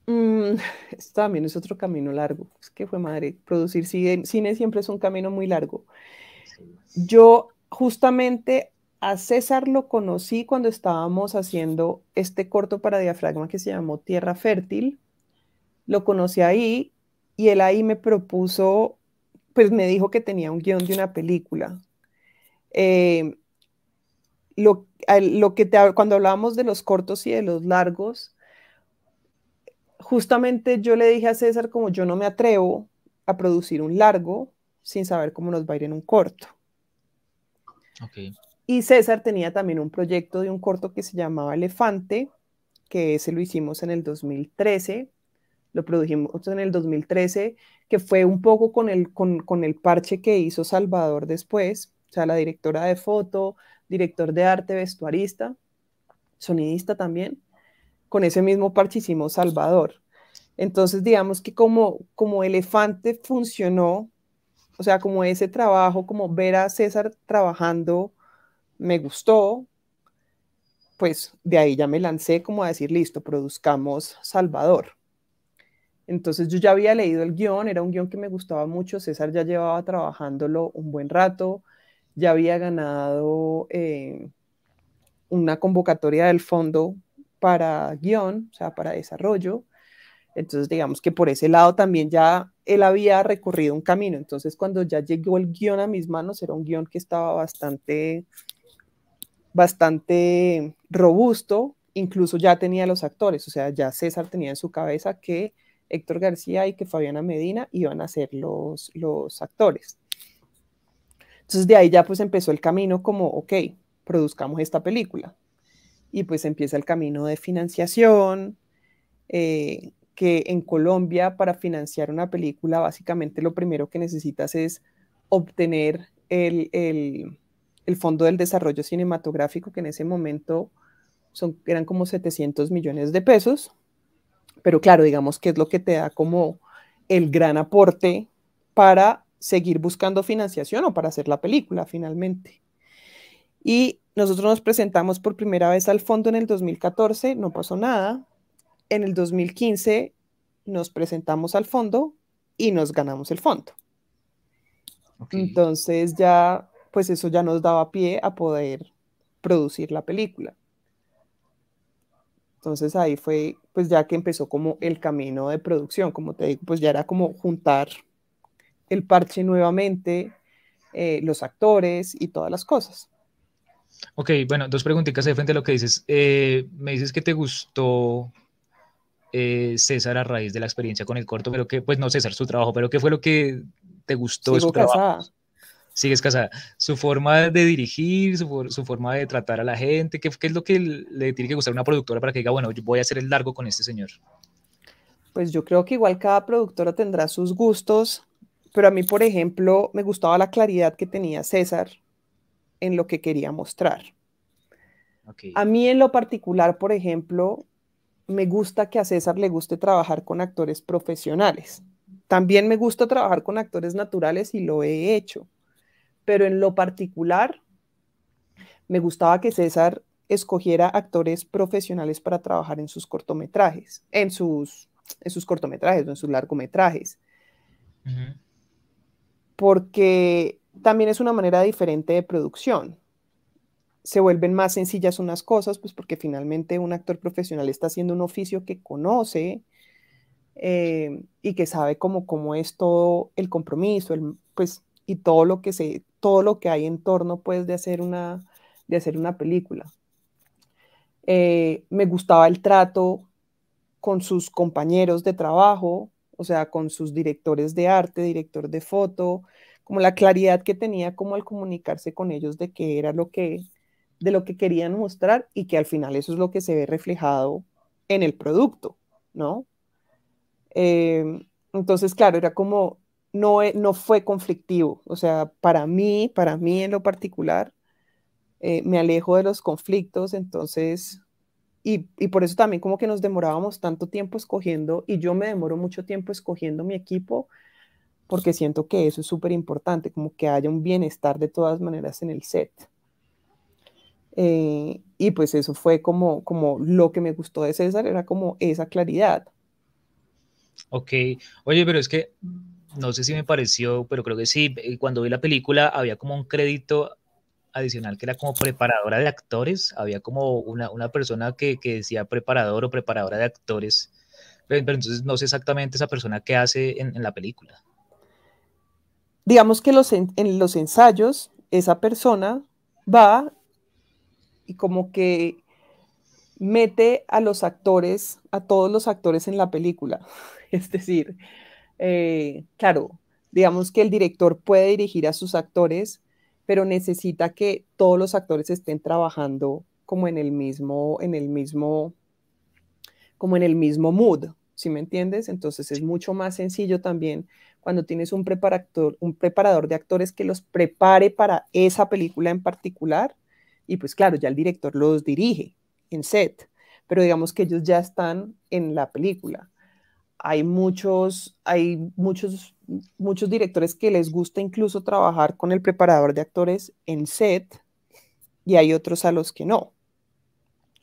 Mm, esto también es otro camino largo. Es que fue madre. Producir cine, siempre es un camino muy largo. Yo justamente a César lo conocí cuando estábamos haciendo este corto para diafragma que se llamó Tierra Fértil. Lo conocí ahí y él ahí me propuso, pues me dijo que tenía un guion de una película. Eh, lo, lo, que te, cuando hablábamos de los cortos y de los largos, justamente yo le dije a César como yo no me atrevo a producir un largo sin saber cómo nos va a ir en un corto. Y César tenía también un proyecto de un corto que se llamaba Elefante, que ese lo hicimos en el 2013. lo produjimos en el 2013, que fue un poco con el, con, con el parche que hizo Salvador después, o sea, la directora de foto, director de arte, vestuarista, sonidista también. Con ese mismo parche hicimos Salvador. Entonces, digamos que como, como elefante funcionó, o sea, como ese trabajo, como ver a César trabajando, me gustó, pues de ahí ya me lancé como a decir, listo, produzcamos Salvador. Entonces yo ya había leído el guion, era un guion que me gustaba mucho, César ya llevaba trabajándolo un buen rato, ya había ganado eh, una convocatoria del fondo para guion, o sea, para desarrollo. Entonces, digamos que por ese lado también ya él había recorrido un camino. Entonces, cuando ya llegó el guion a mis manos, era un guion que estaba bastante, bastante robusto. Incluso ya tenía los actores, o sea, ya César tenía en su cabeza que Héctor García y que Fabiana Medina iban a ser los, los actores. Entonces de ahí ya pues empezó el camino como, ok, produzcamos esta película. Y pues empieza el camino de financiación, eh, que en Colombia para financiar una película básicamente lo primero que necesitas es obtener el, el, Fondo del Desarrollo Cinematográfico, que en ese momento son, eran como 700 millones de pesos. Pero claro, digamos que es lo que te da como el gran aporte para seguir buscando financiación o para hacer la película finalmente. Y nosotros nos presentamos por primera vez al fondo en el 2014, no pasó nada. En el 2015 nos presentamos al fondo y nos ganamos el fondo. Entonces ya, pues eso ya nos daba pie a poder producir la película. Entonces ahí fue, pues ya que empezó como el camino de producción, como te digo, pues ya era como juntar el parche nuevamente, eh, los actores y todas las cosas. Ok, bueno, dos preguntitas de frente a lo que dices. Eh, me dices que te gustó eh, César a raíz de la experiencia con el corto, pero que, pues no César, su trabajo, pero ¿qué fue lo que te gustó de su trabajo? sigues casada. Su forma de dirigir, su, forma de tratar a la gente, ¿qué, es lo que le tiene que gustar a una productora para que diga, bueno, yo voy a hacer el largo con este señor? Pues yo creo que igual cada productora tendrá sus gustos, pero a mí, por ejemplo, me gustaba la claridad que tenía César en lo que quería mostrar. A mí en lo particular, por ejemplo, me gusta que a César le guste trabajar con actores profesionales. También me gusta trabajar con actores naturales y lo he hecho pero en lo particular me gustaba que César escogiera actores profesionales para trabajar en sus cortometrajes, en sus, en sus cortometrajes o en sus largometrajes. Porque también es una manera diferente de producción. Se vuelven más sencillas unas cosas, pues porque finalmente un actor profesional está haciendo un oficio que conoce eh, y que sabe cómo, cómo es todo el compromiso, pues, y todo lo que se, todo lo que hay en torno pues de hacer una, de hacer una película. Eh, me gustaba el trato con sus compañeros de trabajo, o sea, con sus directores de arte, director de foto, como la claridad que tenía como al comunicarse con ellos de qué era lo que, de lo que querían mostrar y que al final eso es lo que se ve reflejado en el producto, ¿no? Eh, entonces, claro, era como no, e, no fue conflictivo. O sea, para mí, para mí en lo particular, eh, me alejo de los conflictos, entonces, y, por eso también como que nos demorábamos tanto tiempo escogiendo, y yo me demoro mucho tiempo escogiendo mi equipo, porque siento que eso es súper importante, como que haya un bienestar de todas maneras en el set. Eh, y pues eso fue como, como lo que me gustó de César, era como esa claridad. Ok, oye, pero es que no sé si me pareció, pero creo que sí, eh, cuando vi la película había como un crédito adicional que era como preparadora de actores, había como una, persona que, decía preparador o preparadora de actores, pero, entonces no sé exactamente esa persona qué hace en, la película. Digamos que los, en, en los ensayos esa persona va y como que mete a los actores, a todos los actores en la película. Es decir, eh, claro, digamos que el director puede dirigir a sus actores, pero necesita que todos los actores estén trabajando como en el mismo, en el mismo, como en el mismo mood. ¿sí me entiendes? Entonces es mucho más sencillo también cuando tienes un preparador, un preparador de actores que los prepare para esa película en particular. Y pues claro, ya el director los dirige en set, pero digamos que ellos ya están en la película. Hay muchos, hay muchos, muchos directores que les gusta incluso trabajar con el preparador de actores en set y hay otros a los que no.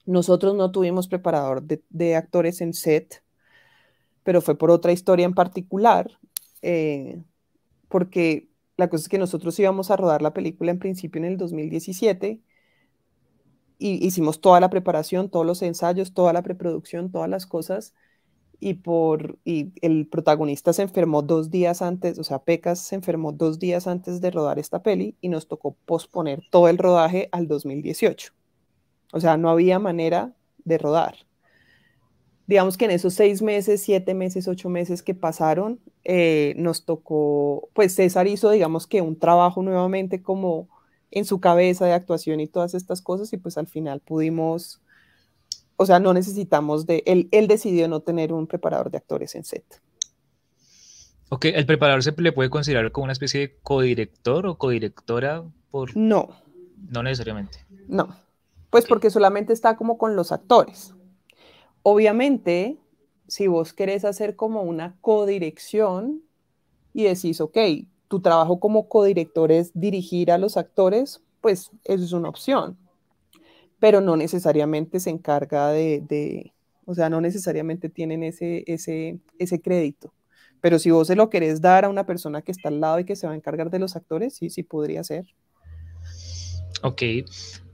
Nosotros no tuvimos preparador de, de actores en set, pero fue por otra historia en particular eh, porque la cosa es que nosotros íbamos a rodar la película en principio en el 2017 y hicimos toda la preparación, todos los ensayos, toda la preproducción, todas las cosas y por y el protagonista se enfermó dos días antes, o sea, Pecas se enfermó dos días antes de rodar esta peli y nos tocó posponer todo el rodaje al 2018. O sea, no había manera de rodar digamos que en esos seis meses, siete meses, ocho meses que pasaron, eh, nos tocó, pues César hizo, digamos que un trabajo nuevamente como en su cabeza de actuación y todas estas cosas y pues al final pudimos, o sea, no necesitamos de, él, él decidió no tener un preparador de actores en set. Ok, ¿el preparador se le puede considerar como una especie de codirector o codirectora por...? No. No necesariamente. No, pues porque solamente está como con los actores. Obviamente, si vos querés hacer como una codirección y decís, ok, tu trabajo como codirector es dirigir a los actores, pues eso es una opción, pero no necesariamente se encarga de, o sea, no necesariamente tienen ese, ese, ese crédito. Pero si vos se lo querés dar a una persona que está al lado y que se va a encargar de los actores, sí, sí podría ser. Ok.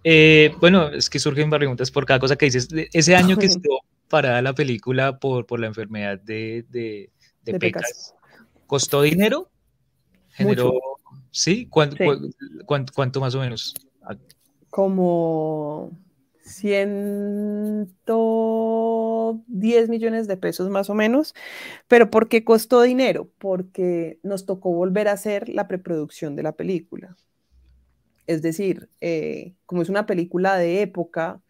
Eh, bueno, es que surgen preguntas por cada cosa que dices. Ese año que estuvo parada la película por, por la enfermedad de, de, Pecas. ¿Costó dinero? ¿Generó? ¿Sí? ¿Cuánto, ¿Cuánto, más o menos? Como 110 millones de pesos más o menos. ¿Pero por qué costó dinero? Porque nos tocó volver a hacer la preproducción de la película. Es decir, eh, como es una película de época,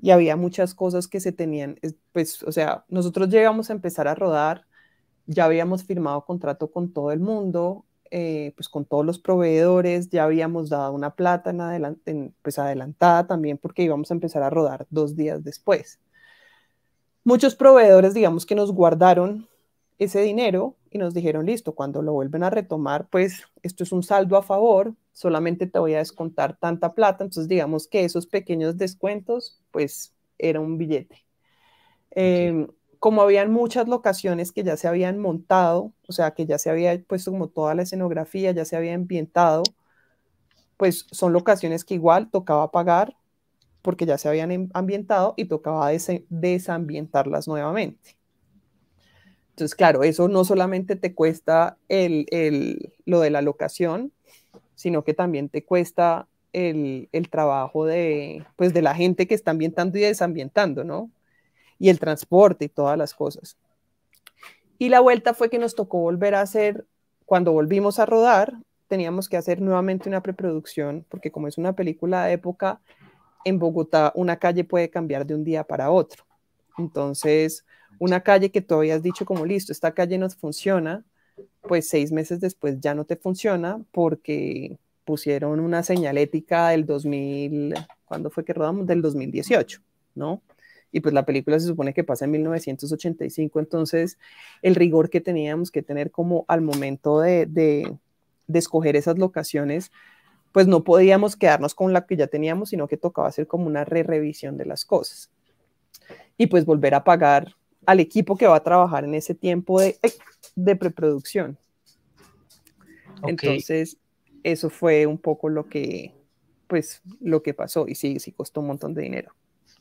y había muchas cosas que se tenían, pues, o sea, nosotros llegamos a empezar a rodar, ya habíamos firmado contrato con todo el mundo, eh, pues con todos los proveedores, ya habíamos dado una plata en adelante, pues adelantada también porque íbamos a empezar a rodar dos días después. Muchos proveedores, digamos que nos guardaron ese dinero y nos dijeron, listo, cuando lo vuelven a retomar, pues esto es un saldo a favor, solamente te voy a descontar tanta plata, entonces digamos que esos pequeños descuentos, pues era un billete. Em, como habían muchas locaciones que ya se habían montado, o sea, que ya se había puesto como toda la escenografía, ya se había ambientado, pues son locaciones que igual tocaba pagar porque ya se habían ambientado y tocaba desambientarlas nuevamente. Entonces, claro, eso no solamente te cuesta el, lo de la locación, sino que también te cuesta el, trabajo de, pues, de la gente que está ambientando y desambientando, ¿no? Y el transporte y todas las cosas. Y la vuelta fue que nos tocó volver a hacer, cuando volvimos a rodar, teníamos que hacer nuevamente una preproducción, porque como es una película de época, en Bogotá una calle puede cambiar de un día para otro. Entonces, una calle que tú habías dicho como listo, esta calle no funciona, pues seis meses después ya no te funciona porque pusieron una señalética del 2000, ¿cuándo fue que rodamos? Del 2018, ¿no? Y pues la película se supone que pasa en 1985, entonces el rigor que teníamos que tener como al momento de, de, de escoger esas locaciones, pues no podíamos quedarnos con la que ya teníamos, sino que tocaba hacer como una re-revisión de las cosas. Y pues volver a pagar al equipo que va a trabajar en ese tiempo de, de preproducción. Entonces, eso fue un poco lo que, pues, lo que pasó y sí, sí costó un montón de dinero.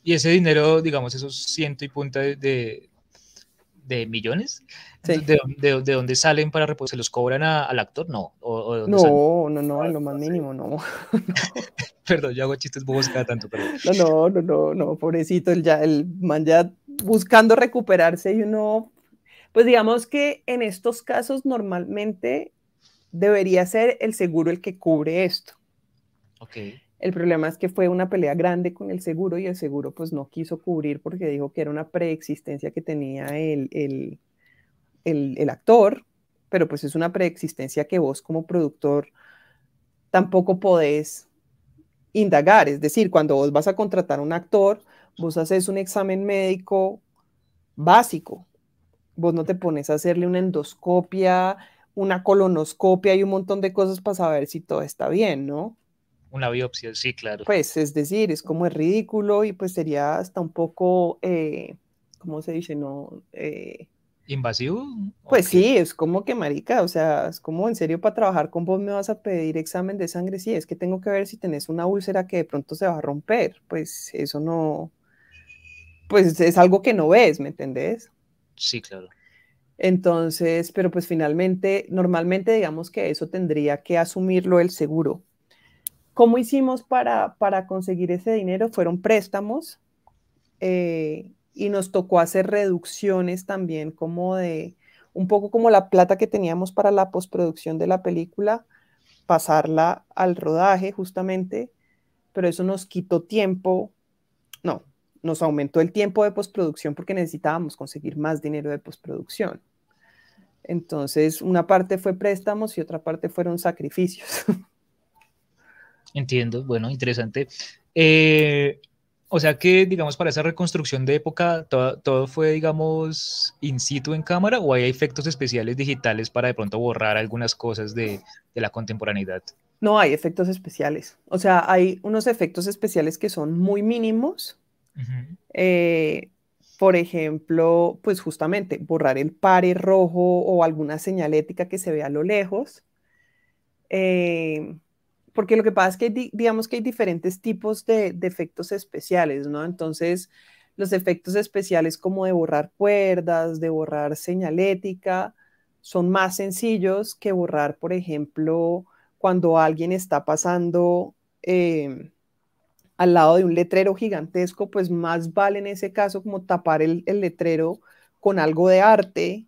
Y ese dinero, digamos, esos ciento y punta de, de, millones, de, de, dónde salen para reposar? ¿Se los cobran al actor? No. ¿O, no, no, no, en lo más mínimo, no. Perdón, yo hago chistes bobos cada tanto, pero... No, no, no, no, no, pobrecito, el, ya, el man ya buscando recuperarse y uno, pues digamos que en estos casos normalmente debería ser el seguro el que cubre esto. Okay. El problema es que fue una pelea grande con el seguro y el seguro pues no quiso cubrir porque dijo que era una preexistencia que tenía el, el, el, actor, pero pues es una preexistencia que vos como productor tampoco podés indagar. Es decir, cuando vos vas a contratar a un actor, vos haces un examen médico básico. Vos no te pones a hacerle una endoscopia, una colonoscopia y un montón de cosas para saber si todo está bien, ¿no? Una biopsia, sí, claro. Pues es decir, es como es ridículo y pues sería hasta un poco, eh, ¿cómo se dice? No, eh, ¿Invasivo? Pues sí, es como que marica, o sea, es como en serio para trabajar con vos me vas a pedir examen de sangre, sí, es que tengo que ver si tenés una úlcera que de pronto se va a romper, pues eso no, pues es algo que no ves, ¿me entendés? Sí, claro. Entonces, pero pues finalmente, normalmente digamos que eso tendría que asumirlo el seguro. ¿Cómo hicimos para, para conseguir ese dinero? Fueron préstamos eh, y nos tocó hacer reducciones también como de un poco como la plata que teníamos para la postproducción de la película, pasarla al rodaje justamente, pero eso nos quitó tiempo, no, nos aumentó el tiempo de postproducción porque necesitábamos conseguir más dinero de postproducción. Entonces, una parte fue préstamos y otra parte fueron sacrificios. Entiendo, bueno, interesante. Eh, o sea que, digamos, para esa reconstrucción de época, todo, fue, digamos, in situ en cámara o hay efectos especiales digitales para de pronto borrar algunas cosas de, la contemporaneidad. No hay efectos especiales. O sea, hay unos efectos especiales que son muy mínimos. Eh, por ejemplo, pues justamente borrar el pare rojo o alguna señalética que se vea a lo lejos. Eh, porque lo que pasa es que digamos que hay diferentes tipos de, efectos especiales, ¿no? Entonces, los efectos especiales como de borrar cuerdas, de borrar señalética, son más sencillos que borrar, por ejemplo, cuando alguien está pasando em, al lado de un letrero gigantesco, pues más vale en ese caso como tapar el, letrero con algo de arte,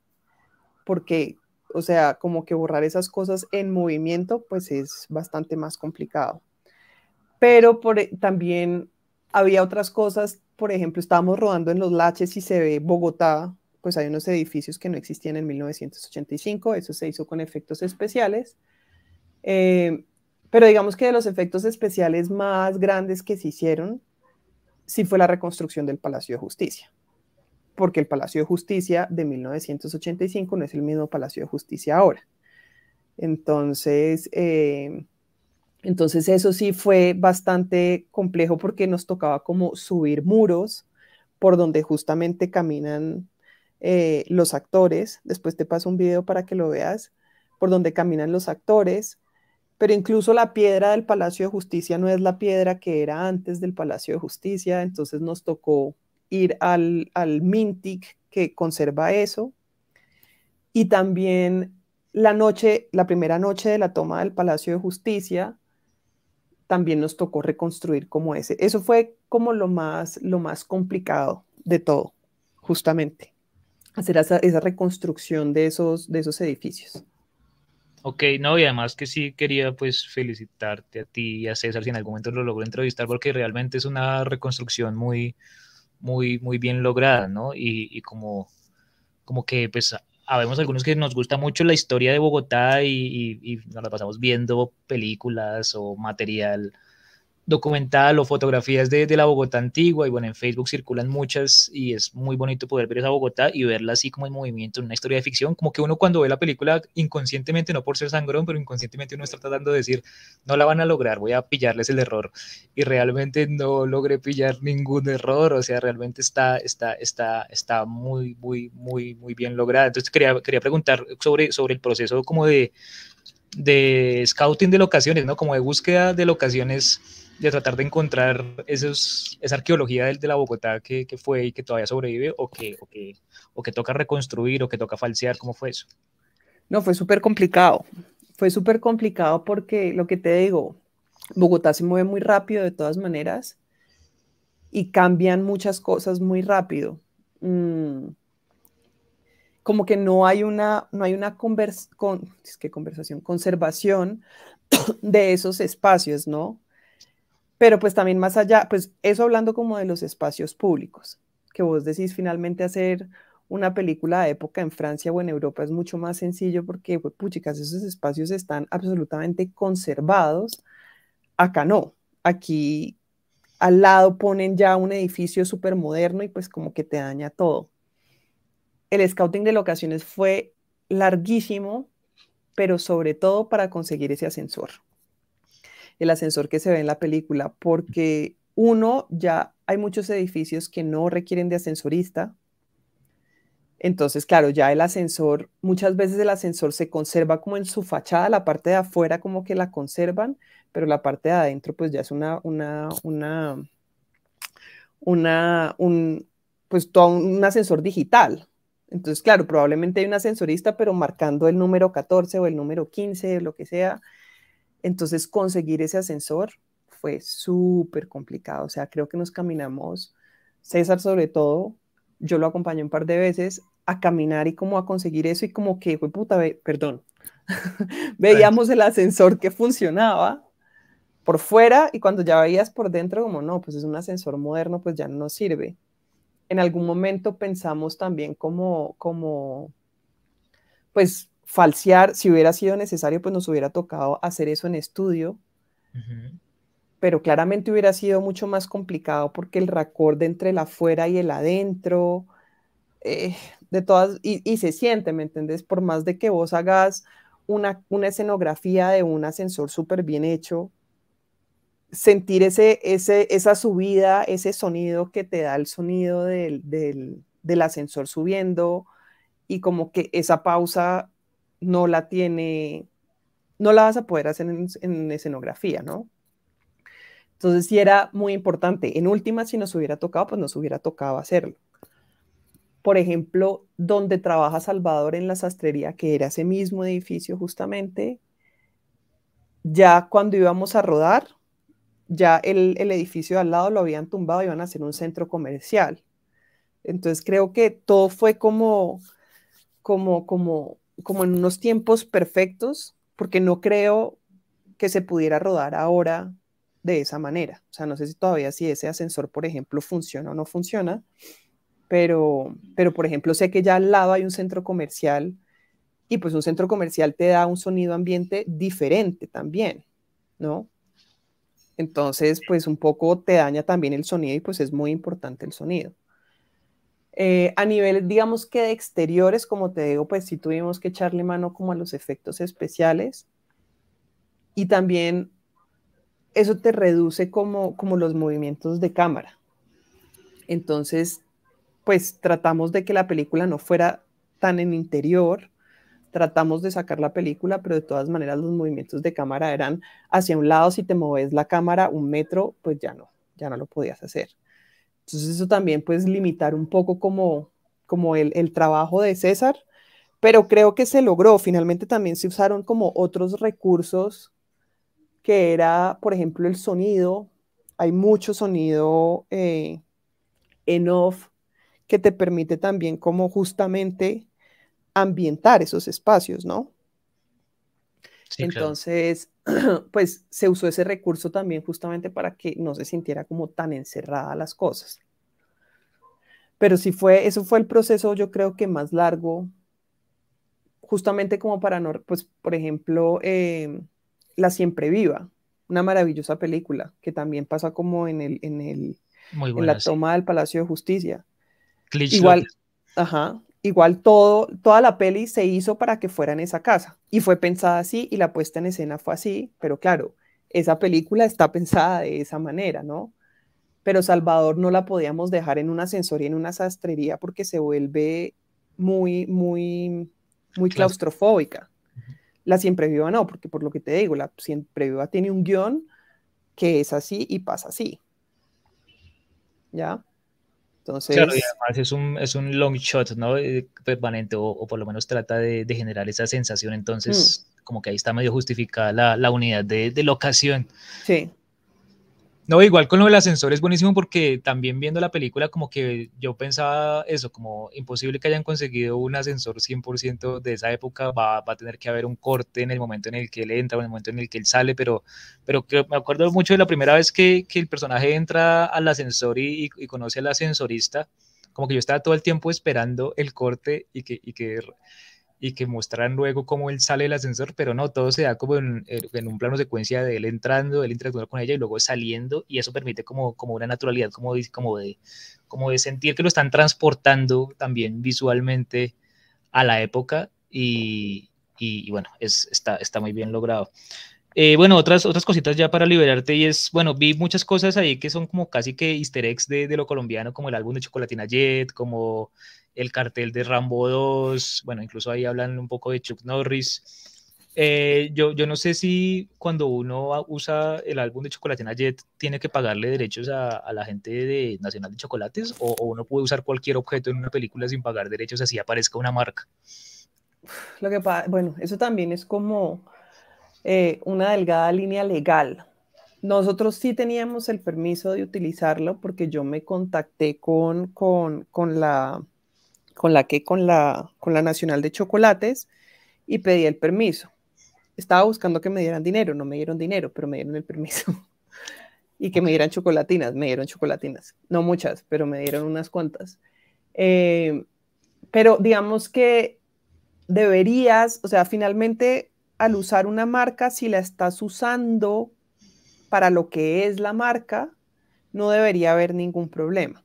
porque o sea, como que borrar esas cosas en movimiento, pues es bastante más complicado. Pero por, e, también había otras cosas, por ejemplo, estábamos rodando en los laches y se ve Bogotá, pues hay unos edificios que no existían en 1985, eso se hizo con efectos especiales. Eh, pero digamos que de los efectos especiales más grandes que se hicieron, sí fue la reconstrucción del Palacio de Justicia porque el Palacio de Justicia de 1985 no es el mismo Palacio de Justicia ahora. Entonces, eh, entonces eso sí fue bastante complejo porque nos tocaba como subir muros por donde justamente caminan eh, los actores. Después te paso un video para que lo veas, por donde caminan los actores. Pero incluso la piedra del Palacio de Justicia no es la piedra que era antes del Palacio de Justicia, entonces nos tocó ir al, al Mintic que conserva eso. Y también la noche, la primera noche de la toma del Palacio de Justicia, también nos tocó reconstruir como ese. Eso fue como lo más, lo más complicado de todo, justamente, hacer esa, esa reconstrucción de esos, de esos edificios. Ok, no, y además que sí quería pues felicitarte a ti y a César si en algún momento lo logró entrevistar porque realmente es una reconstrucción muy, muy, muy bien lograda, ¿no? Y, como, como que pues habemos algunos que nos gusta mucho la historia de Bogotá y, y, nos la pasamos viendo películas o material documental o fotografías de, de, la Bogotá antigua y bueno, en Facebook circulan muchas y es muy bonito poder ver esa Bogotá y verla así como en movimiento en una historia de ficción, como que uno cuando ve la película inconscientemente, no por ser sangrón, pero inconscientemente uno está tratando de decir, no la van a lograr, voy a pillarles el error y realmente no logré pillar ningún error, o sea, realmente está, está, está, está muy, muy, muy, muy bien lograda. Entonces quería, quería preguntar sobre, sobre el proceso como de, de scouting de locaciones, ¿no? Como de búsqueda de locaciones de tratar de encontrar esa arqueología de, la Bogotá que, fue y que todavía sobrevive o que, toca reconstruir o que toca falsear? ¿Cómo fue eso? No, fue súper complicado. Fue súper complicado porque lo que te digo, Bogotá se mueve muy rápido de todas maneras y cambian muchas cosas muy rápido. Mm. Como que no hay una, no hay una convers con, conversación, conservación de esos espacios, ¿no? Pero pues también más allá, pues eso hablando como de los espacios públicos, que vos decís finalmente hacer una película de época en Francia o en Europa es mucho más sencillo porque, pues, puchicas, esos espacios están absolutamente conservados. Acá no. Aquí al lado ponen ya un edificio súper moderno y pues como que te daña todo. El scouting de locaciones fue larguísimo, pero sobre todo para conseguir ese ascensor. El ascensor que se ve en la película, porque uno, ya hay muchos edificios que no requieren de ascensorista. Entonces, claro, ya el ascensor, muchas veces el ascensor se conserva como en su fachada, la parte de afuera como que la conservan, pero la parte de adentro pues ya es una, una, una, una, un, pues todo un ascensor digital. Entonces, claro, probablemente hay un ascensorista, pero marcando el número 14 o el número 15, lo que sea. Entonces, conseguir ese ascensor fue súper complicado. O sea, creo que nos caminamos, César sobre todo, yo lo acompañé un par de veces a caminar y como a conseguir eso y como que, fue puta, perdón, veíamos el ascensor que funcionaba por fuera y cuando ya veías por dentro, como no, pues es un ascensor moderno, pues ya no sirve. En algún momento pensamos también como, como, pues falsear, si hubiera sido necesario, pues nos hubiera tocado hacer eso en estudio, pero claramente hubiera sido mucho más complicado porque el racorde entre el afuera y el adentro, eh, de todas, y, y, se siente, ¿me entendés? Por más de que vos hagas una, una escenografía de un ascensor súper bien hecho, sentir ese, ese, esa subida, ese sonido que te da el sonido del, del, ascensor subiendo y como que esa pausa no la tiene, no la vas a poder hacer en, escenografía, ¿no? Entonces sí era muy importante. En última, si nos hubiera tocado, pues nos hubiera tocado hacerlo. Por ejemplo, donde trabaja Salvador en la sastrería, que era ese mismo edificio justamente, ya cuando íbamos a rodar, ya el, edificio de al lado lo habían tumbado y iban a hacer un centro comercial. Entonces creo que todo fue como, como, como, como en unos tiempos perfectos, porque no creo que se pudiera rodar ahora de esa manera. O sea, no sé si todavía si ese ascensor, por ejemplo, funciona o no funciona, pero, pero por ejemplo, sé que ya al lado hay un centro comercial y pues un centro comercial te da un sonido ambiente diferente también, ¿no? Entonces, pues un poco te daña también el sonido y pues es muy importante el sonido. Eh, a nivel, digamos que de exteriores, como te digo, pues sí tuvimos que echarle mano como a los efectos especiales y también eso te reduce como, como los movimientos de cámara. Entonces, pues tratamos de que la película no fuera tan en interior, tratamos de sacar la película, pero de todas maneras los movimientos de cámara eran hacia un lado, si te mueves la cámara un metro, pues ya no, ya no lo podías hacer. Entonces eso también pues limitar un poco como, como el, el trabajo de César, pero creo que se logró. Finalmente también se usaron como otros recursos que era, por ejemplo, el sonido. Hay mucho sonido eh, en off que te permite también como justamente ambientar esos espacios, ¿no? Entonces, pues se usó ese recurso también justamente para que no se sintiera como tan encerrada las cosas. Pero sí fue, eso fue el proceso yo creo que más largo, justamente como para no, pues por ejemplo, em, La Siempre Viva, una maravillosa película que también pasa como en el, en el, en la toma del Palacio de Justicia. Igual, ajá, igual todo, toda la peli se hizo para que fuera en esa casa y fue pensada así y la puesta en escena fue así, pero claro, esa película está pensada de esa manera, ¿no? Pero Salvador no la podíamos dejar en un ascensor y en una sastrería porque se vuelve muy, muy, muy claustrofóbica. La siempre viva no, porque por lo que te digo, la siempre viva tiene un guion que es así y pasa así. ¿Ya? Entonces, claro, y además es un, es un long shot, ¿no? Eh, permanente, o, por lo menos trata de, generar esa sensación, entonces mm. como que ahí está medio justificada la, la unidad de, de, locación. Sí. No, igual con lo del ascensor es buenísimo porque también viendo la película como que yo pensaba eso, como imposible que hayan conseguido un ascensor 100% de esa época, va, a tener que haber un corte en el momento en el que él entra o en el momento en el que él sale, pero, pero me acuerdo mucho de la primera vez que, que el personaje entra al ascensor y, y, conoce al ascensorista, como que yo estaba todo el tiempo esperando el corte y que, y que y que mostraran luego cómo él sale del ascensor, pero no, todo se da como en, en, un plano secuencia de él entrando, él interactuando con ella y luego saliendo, y eso permite como, como una naturalidad, como, como, de, como de sentir que lo están transportando también visualmente a la época, y, y, bueno, es, está, está muy bien logrado. Eh, bueno, otras, otras cositas ya para liberarte y es, bueno, vi muchas cosas ahí que son como casi que easter eggs de, de lo colombiano, como el álbum de Chocolatina Jet, como el cartel de Rambo 2, bueno, incluso ahí hablan un poco de Chuck Norris. Eh, yo, yo no sé si cuando uno usa el álbum de Chocolatina Jet tiene que pagarle derechos a, a la gente de Nacional de Chocolates o, uno puede usar cualquier objeto en una película sin pagar derechos así aparezca una marca. Lo que pasa, bueno, eso también es como eh, una delgada línea legal. Nosotros sí teníamos el permiso de utilizarlo porque yo me contacté con, con, con la con la que con la, con la Nacional de Chocolates y pedí el permiso. Estaba buscando que me dieran dinero, no me dieron dinero, pero me dieron el permiso. y que me dieran chocolatinas, me dieron chocolatinas. No muchas, pero me dieron unas cuantas. Eh, pero digamos que deberías, o sea, finalmente al usar una marca, si la estás usando para lo que es la marca, no debería haber ningún problema,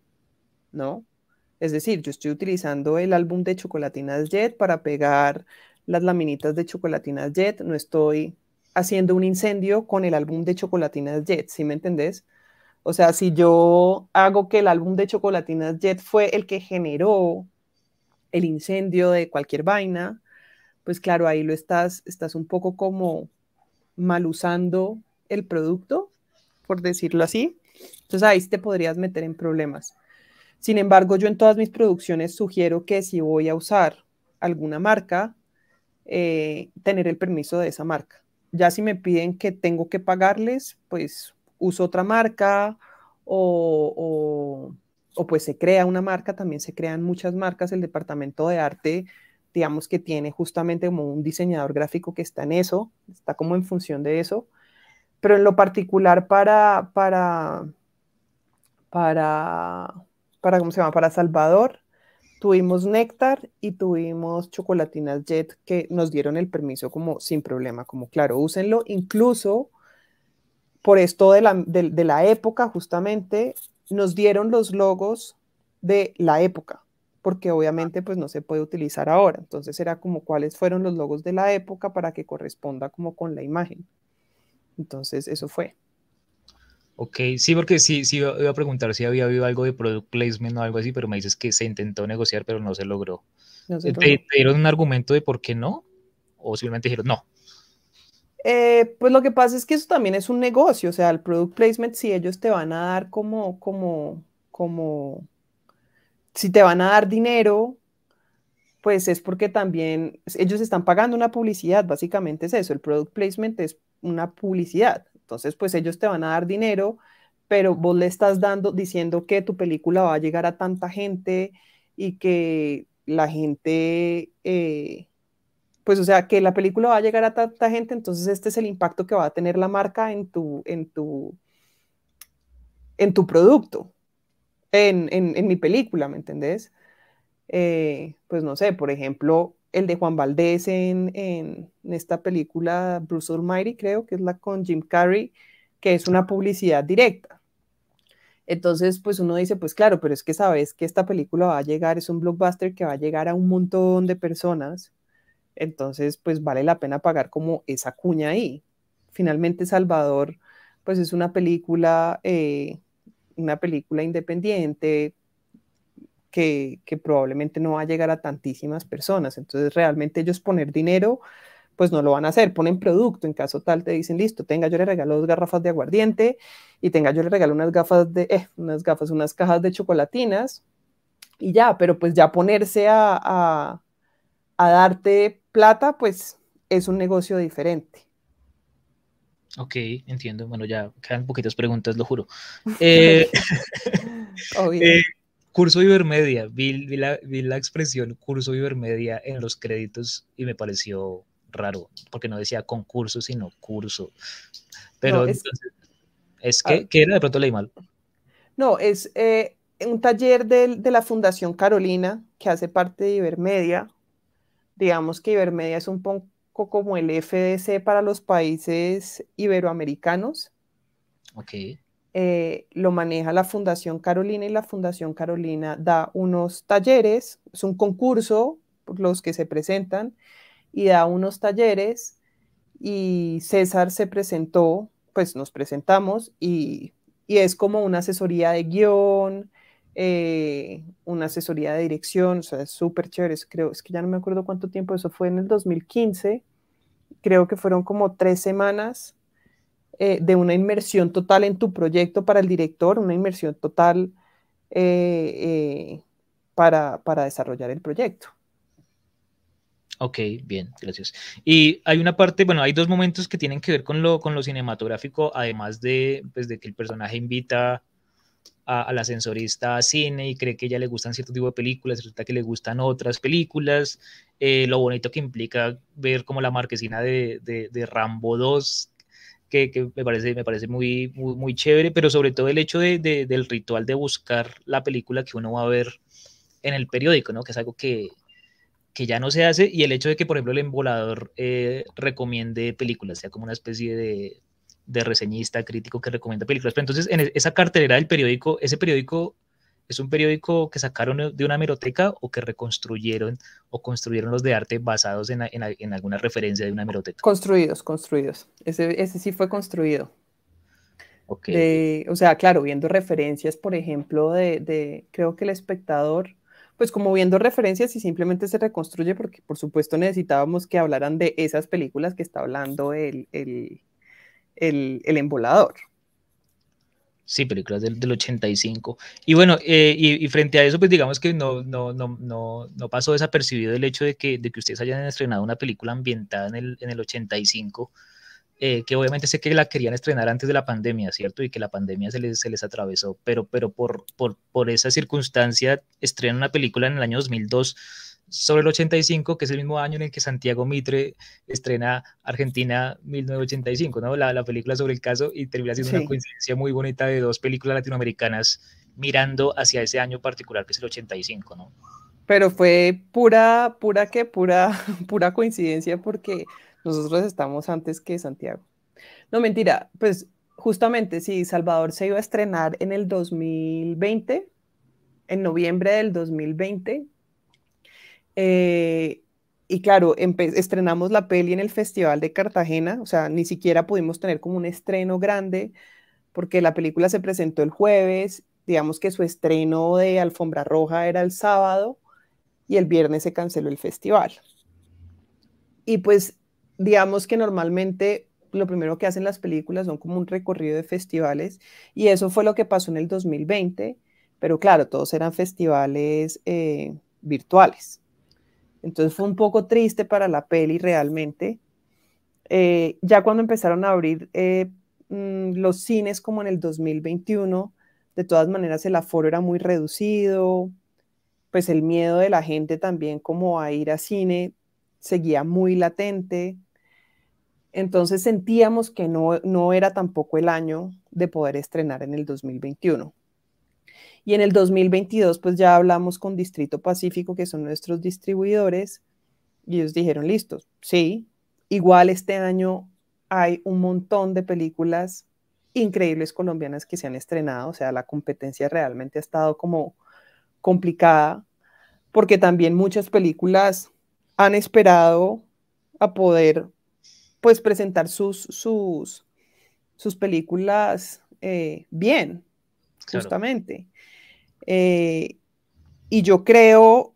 ¿no? Es decir, yo estoy utilizando el álbum de Chocolatinas Jet para pegar las laminitas de Chocolatinas Jet, no estoy haciendo un incendio con el álbum de Chocolatinas Jet, ¿sí me entendés? O sea, si yo hago que el álbum de Chocolatinas Jet fue el que generó el incendio de cualquier vaina, pues claro, ahí lo estás, estás un poco como mal usando el producto, por decirlo así. Entonces ahí te podrías meter en problemas. Sin embargo, yo en todas mis producciones sugiero que si voy a usar alguna marca, eh, tener el permiso de esa marca. Ya si me piden que tengo que pagarles, pues uso otra marca o, o, pues se crea una marca, también se crean muchas marcas. El departamento de arte, digamos que tiene justamente como un diseñador gráfico que está en eso, está como en función de eso. Pero en lo particular para, para, para para, ¿cómo se llama? Para Salvador, tuvimos Néctar y tuvimos Chocolatinas Jet que nos dieron el permiso como sin problema, como claro, úsenlo, incluso por esto de la, de, la época justamente, nos dieron los logos de la época, porque obviamente pues no se puede utilizar ahora. Entonces era como cuáles fueron los logos de la época para que corresponda como con la imagen. Entonces eso fue. Ok, sí, porque sí, sí iba a preguntar si había habido algo de product placement o algo así, pero me dices que se intentó negociar, pero no se logró. ¿Te, dieron un argumento de por qué no? ¿O simplemente dijeron no? Eh, pues lo que pasa es que eso también es un negocio, o sea, el product placement, si ellos te van a dar como, como, como, si te van a dar dinero, pues es porque también ellos están pagando una publicidad, básicamente es eso, el product placement es una publicidad. Entonces, pues ellos te van a dar dinero, pero vos le estás dando, diciendo que tu película va a llegar a tanta gente y que la gente, eh, pues o sea, que la película va a llegar a tanta gente, entonces este es el impacto que va a tener la marca en tu, en tu, en tu producto, en, en, mi película, ¿me entendés? Eh, pues no sé, por ejemplo, el de Juan Valdés en, en, esta película Bruce Almighty, creo que es la con Jim Carrey, que es una publicidad directa. Entonces, pues uno dice, pues claro, pero es que sabes que esta película va a llegar, es un blockbuster que va a llegar a un montón de personas, entonces pues vale la pena pagar como esa cuña ahí. Finalmente Salvador, pues es una película, eh, una película independiente, que, probablemente no va a llegar a tantísimas personas. Entonces, realmente ellos poner dinero, pues no lo van a hacer. Ponen producto, en caso tal te dicen, listo, tenga, yo le regalo dos garrafas de aguardiente y tenga, yo le regalo unas gafas de, eh, unas gafas, unas cajas de chocolatinas y ya, pero pues ya ponerse a, a, a darte plata, pues es un negocio diferente. Ok, entiendo. Bueno, ya quedan poquitas preguntas, lo juro. Eh, eh, curso Ibermedia, vi, vi, la, vi, la, expresión curso Ibermedia en los créditos y me pareció raro, porque no decía concurso, sino curso. Pero es, entonces, ¿es que, ¿qué era? De pronto leí mal. No, es eh, un taller de, de, la Fundación Carolina, que hace parte de Ibermedia. Digamos que Ibermedia es un poco como el FDC para los países iberoamericanos. Ok. Eh, lo maneja la Fundación Carolina y la Fundación Carolina da unos talleres, es un concurso por los que se presentan y da unos talleres y César se presentó, pues nos presentamos y, y es como una asesoría de guion, eh, una asesoría de dirección, o sea, es súper chévere, creo, es que ya no me acuerdo cuánto tiempo, eso fue en el 2015, creo que fueron como tres semanas eh, de una inmersión total en tu proyecto para el director, una inmersión total eh, para, para desarrollar el proyecto. Ok, bien, gracias. Y hay una parte, bueno, hay dos momentos que tienen que ver con lo, con lo cinematográfico, además de, pues, de que el personaje invita a, la sensorista a cine y cree que ella le gustan cierto tipo de películas, resulta que le gustan otras películas, eh, lo bonito que implica ver como la marquesina de, de, Rambo 2, que, que, me parece, me parece muy, muy, muy, chévere, pero sobre todo el hecho de, del ritual de buscar la película que uno va a ver en el periódico, ¿no? Que es algo que, que ya no se hace, y el hecho de que, por ejemplo, el embolador eh, recomiende películas, sea como una especie de, de reseñista crítico que recomienda películas. Pero entonces, en esa cartelera del periódico, ese periódico es un periódico que sacaron de una meroteca o que reconstruyeron o construyeron los de arte basados en, en, alguna referencia de una meroteca. Construidos, construidos. Ese, ese sí fue construido. Okay. o sea, claro, viendo referencias, por ejemplo, de, de, creo que el espectador, pues como viendo referencias y simplemente se reconstruye porque por supuesto necesitábamos que hablaran de esas películas que está hablando el, el, el, el embolador. Sí, películas del, del 85. Y bueno, eh, y, frente a eso, pues digamos que no, no, no, no, no pasó desapercibido el hecho de que, de que ustedes hayan estrenado una película ambientada en el, en el 85, eh, que obviamente sé que la querían estrenar antes de la pandemia, ¿cierto? Y que la pandemia se les, se les atravesó, pero, pero por, por, por esa circunstancia estrenan una película en el año 2002 sobre el 85, que es el mismo año en el que Santiago Mitre estrena Argentina 1985, ¿no? La, la película sobre el caso y termina siendo una coincidencia muy bonita de dos películas latinoamericanas mirando hacia ese año particular que es el 85, ¿no? Pero fue pura, pura que, pura, pura coincidencia porque nosotros estamos antes que Santiago. No, mentira, pues justamente sí, Salvador se iba a estrenar en el 2020, en noviembre del 2020, eh, y claro, estrenamos la peli en el Festival de Cartagena, o sea, ni siquiera pudimos tener como un estreno grande, porque la película se presentó el jueves, digamos que su estreno de Alfombra Roja era el sábado y el viernes se canceló el festival. Y pues, digamos que normalmente lo primero que hacen las películas son como un recorrido de festivales y eso fue lo que pasó en el 2020, pero claro, todos eran festivales eh, virtuales. Entonces fue un poco triste para la peli realmente. Eh, ya cuando empezaron a abrir eh, mm, los cines como en el 2021, de todas maneras el aforo era muy reducido, pues el miedo de la gente también como a ir a cine seguía muy latente. Entonces sentíamos que no, no era tampoco el año de poder estrenar en el 2021. Y en el 2022, pues ya hablamos con Distrito Pacífico, que son nuestros distribuidores, y ellos dijeron, listos, sí, igual este año hay un montón de películas increíbles colombianas que se han estrenado, o sea, la competencia realmente ha estado como complicada, porque también muchas películas han esperado a poder, pues, presentar sus, sus, sus películas eh, bien, justamente. Eh, y yo creo,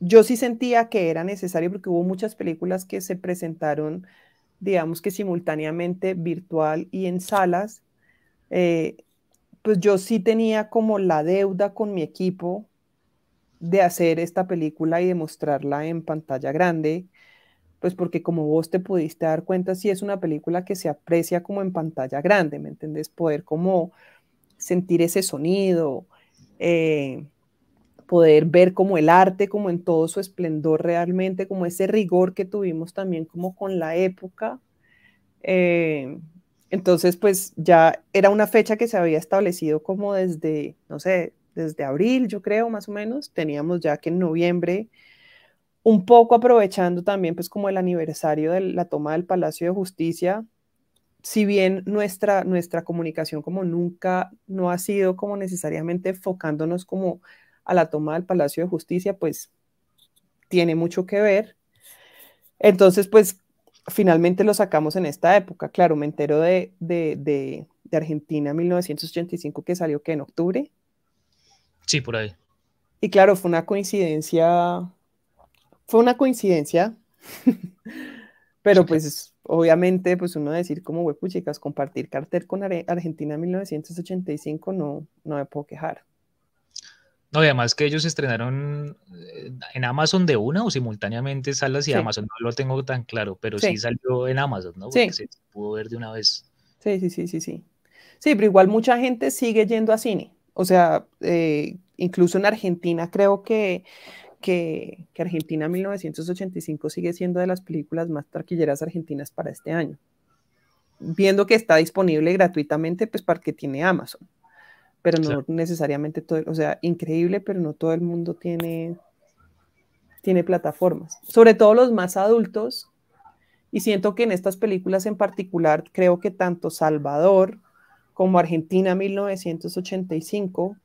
yo sí sentía que era necesario porque hubo muchas películas que se presentaron, digamos que simultáneamente virtual y en salas. Eh, pues yo sí tenía como la deuda con mi equipo de hacer esta película y de mostrarla en pantalla grande, pues porque como vos te pudiste dar cuenta, sí es una película que se aprecia como en pantalla grande, ¿me entendés? Poder como sentir ese sonido, eh, poder ver como el arte, como en todo su esplendor realmente, como ese rigor que tuvimos también como con la época. Eh, entonces, pues ya era una fecha que se había establecido como desde, no sé, desde abril, yo creo, más o menos. Teníamos ya que en noviembre un poco aprovechando también pues como el aniversario de la toma del Palacio de Justicia, si bien nuestra, nuestra comunicación como nunca no ha sido como necesariamente enfocándonos como a la toma del Palacio de Justicia, pues tiene mucho que ver. Entonces, pues finalmente lo sacamos en esta época. Claro, me entero de, de, de, de Argentina 1985 que salió que en octubre. Sí, por ahí. Y claro, fue una coincidencia fue una coincidencia, pero pues obviamente pues uno decir como chicas, compartir cartel con Argentina en 1985 no, no me puedo quejar. No, y además que ellos estrenaron eh, en Amazon de una o simultáneamente salas y Amazon, no lo tengo tan claro, pero sí, salió en Amazon, ¿no? Porque se pudo ver de una vez. Sí, sí, sí, sí, sí. Sí, pero igual mucha gente sigue yendo a cine. O sea, eh, incluso en Argentina creo que que, Argentina 1985 sigue siendo de las películas más taquilleras argentinas para este año. Viendo que está disponible gratuitamente, pues para que tiene Amazon. Pero no necesariamente todo, o sea, increíble, pero no todo el mundo tiene, tiene plataformas. Sobre todo los más adultos. Y siento que en estas películas en particular, creo que tanto Salvador como Argentina 1985,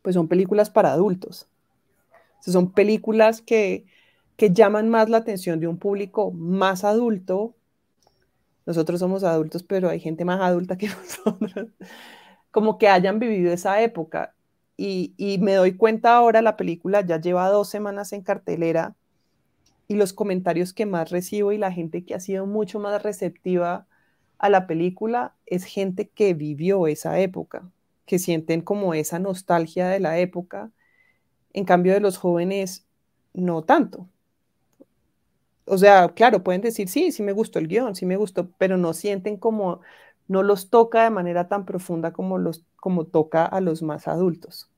pues son películas para adultos son películas que, llaman más la atención de un público más adulto. Nosotros somos adultos, pero hay gente más adulta que nosotros. Como que hayan vivido esa época. Y, y me doy cuenta ahora, la película ya lleva dos semanas en cartelera y los comentarios que más recibo y la gente que ha sido mucho más receptiva a la película es gente que vivió esa época, que sienten como esa nostalgia de la época en cambio de los jóvenes, no tanto. O sea, claro, pueden decir, sí, sí me gustó el guion, sí me gustó, pero no sienten como, no los toca de manera tan profunda como, los, como toca a los más adultos.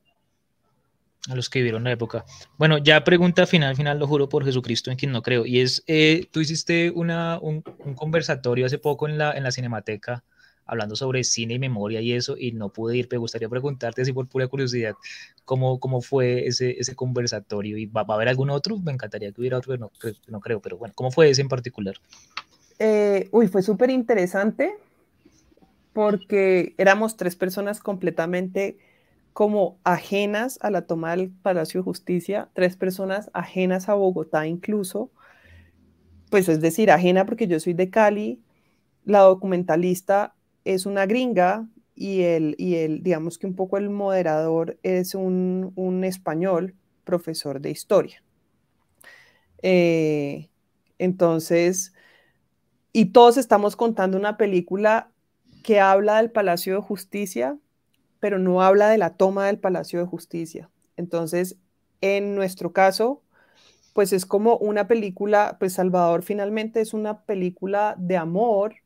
A los que vivieron la época. Bueno, ya pregunta final, final, lo juro por Jesucristo en quien no creo. Y es, eh, tú hiciste una, un, un, conversatorio hace poco en la, en la Cinemateca hablando sobre cine y memoria y eso, y no pude ir, me gustaría preguntarte así por pura curiosidad, ¿cómo, cómo fue ese, ese conversatorio? ¿Y va, a haber algún otro? Me encantaría que hubiera otro, no, no creo, pero bueno, ¿cómo fue ese en particular? Eh, uy, fue súper interesante porque éramos tres personas completamente como ajenas a la toma del Palacio de Justicia, tres personas ajenas a Bogotá incluso, pues es decir, ajena porque yo soy de Cali, la documentalista es una gringa y el, y el, digamos que un poco el moderador es un, un español, profesor de historia. Eh, entonces, y todos estamos contando una película que habla del Palacio de Justicia, pero no habla de la toma del Palacio de Justicia. Entonces, en nuestro caso, pues es como una película, pues Salvador finalmente es una película de amor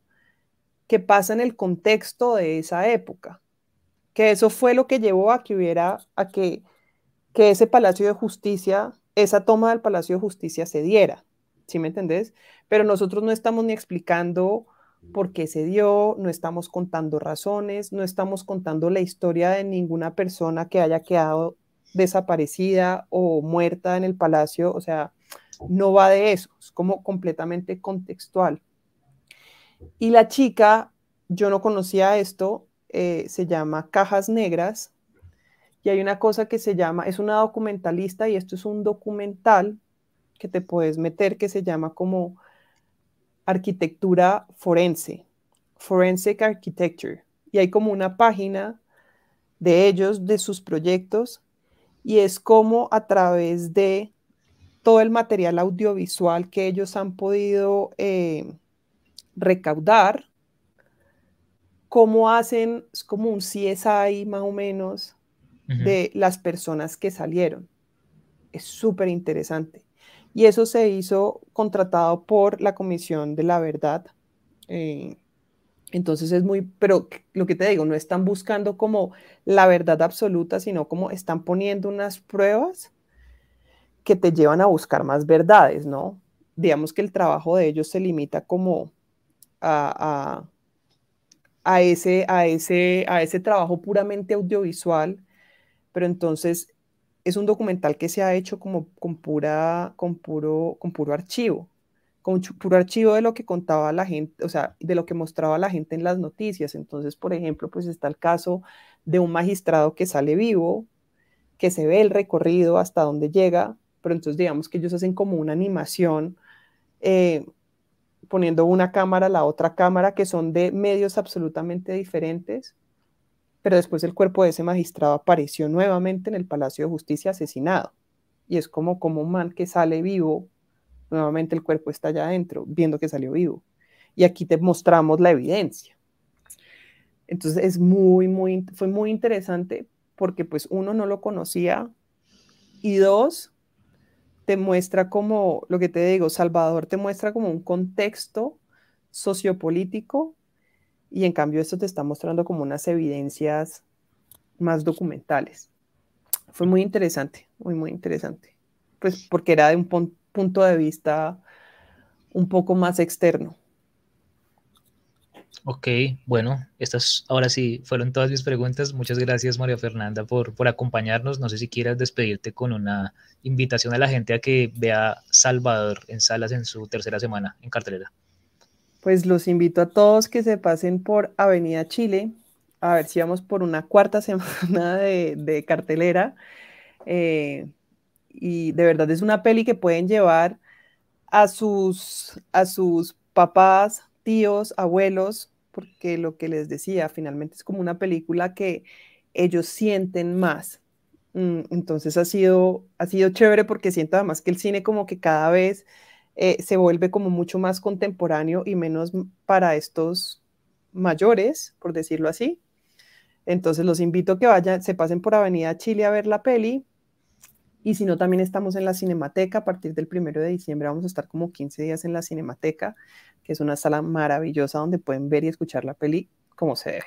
que pasa en el contexto de esa época. Que eso fue lo que llevó a que hubiera, a que, que ese Palacio de Justicia, esa toma del Palacio de Justicia se diera. ¿Sí me entendés? Pero nosotros no estamos ni explicando por qué se dio, no estamos contando razones, no estamos contando la historia de ninguna persona que haya quedado desaparecida o muerta en el palacio, o sea, no va de eso, es como completamente contextual. Y la chica, yo no conocía esto, eh, se llama Cajas Negras. Y hay una cosa que se llama, es una documentalista y esto es un documental que te puedes meter que se llama como arquitectura forense, forensic architecture. Y hay como una página de ellos, de sus proyectos, y es como a través de todo el material audiovisual que ellos han podido eh, recaudar, cómo hacen, es como un CSI más o menos de las personas que salieron. Es súper interesante. Y eso se hizo contratado por la Comisión de la Verdad. Eh, entonces es muy, pero lo que te digo, no están buscando como la verdad absoluta, sino como están poniendo unas pruebas que te llevan a buscar más verdades, ¿no? Digamos que el trabajo de ellos se limita como a, a, ese, a, ese, a ese trabajo puramente audiovisual, pero entonces es un documental que se ha hecho como con, pura, con, puro, con puro archivo con puro archivo de lo que contaba la gente, o sea, de lo que mostraba la gente en las noticias. Entonces, por ejemplo, pues está el caso de un magistrado que sale vivo, que se ve el recorrido hasta donde llega, pero entonces digamos que ellos hacen como una animación eh, poniendo una cámara la otra cámara que son de medios absolutamente diferentes, pero después el cuerpo de ese magistrado apareció nuevamente en el Palacio de Justicia asesinado. Y es como, como un man que sale vivo nuevamente el cuerpo está allá adentro, viendo que salió vivo. Y aquí te mostramos la evidencia. Entonces es muy, muy, fue muy interesante porque pues uno no lo conocía y dos, te muestra como, lo que te digo, Salvador te muestra como un contexto sociopolítico y en cambio esto te está mostrando como unas evidencias más documentales. Fue muy interesante, muy, muy interesante. Pues porque era de un, punto de vista un poco más externo. Ok, bueno, estas ahora sí fueron todas mis preguntas. Muchas gracias, María Fernanda, por, por acompañarnos. No sé si quieras despedirte con una invitación a la gente a que vea Salvador en salas en su tercera semana en cartelera. Pues los invito a todos que se pasen por Avenida Chile, a ver si vamos por una cuarta semana de, de cartelera. Eh, y de verdad es una peli que pueden llevar a sus, a sus papás, tíos, abuelos, porque lo que les decía, finalmente es como una película que ellos sienten más. Mm, entonces ha sido, ha sido chévere porque siento además que el cine como que cada vez eh, se vuelve como mucho más contemporáneo y menos para estos mayores, por decirlo así. Entonces los invito a que vayan, se pasen por Avenida Chile a ver la peli. Y si no, también estamos en la Cinemateca. A partir del primero de diciembre vamos a estar como 15 días en la Cinemateca, que es una sala maravillosa donde pueden ver y escuchar la peli como se debe.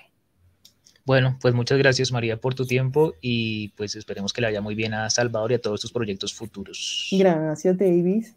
Bueno, pues muchas gracias María por tu tiempo y pues esperemos que le vaya muy bien a Salvador y a todos tus proyectos futuros. Gracias Davis.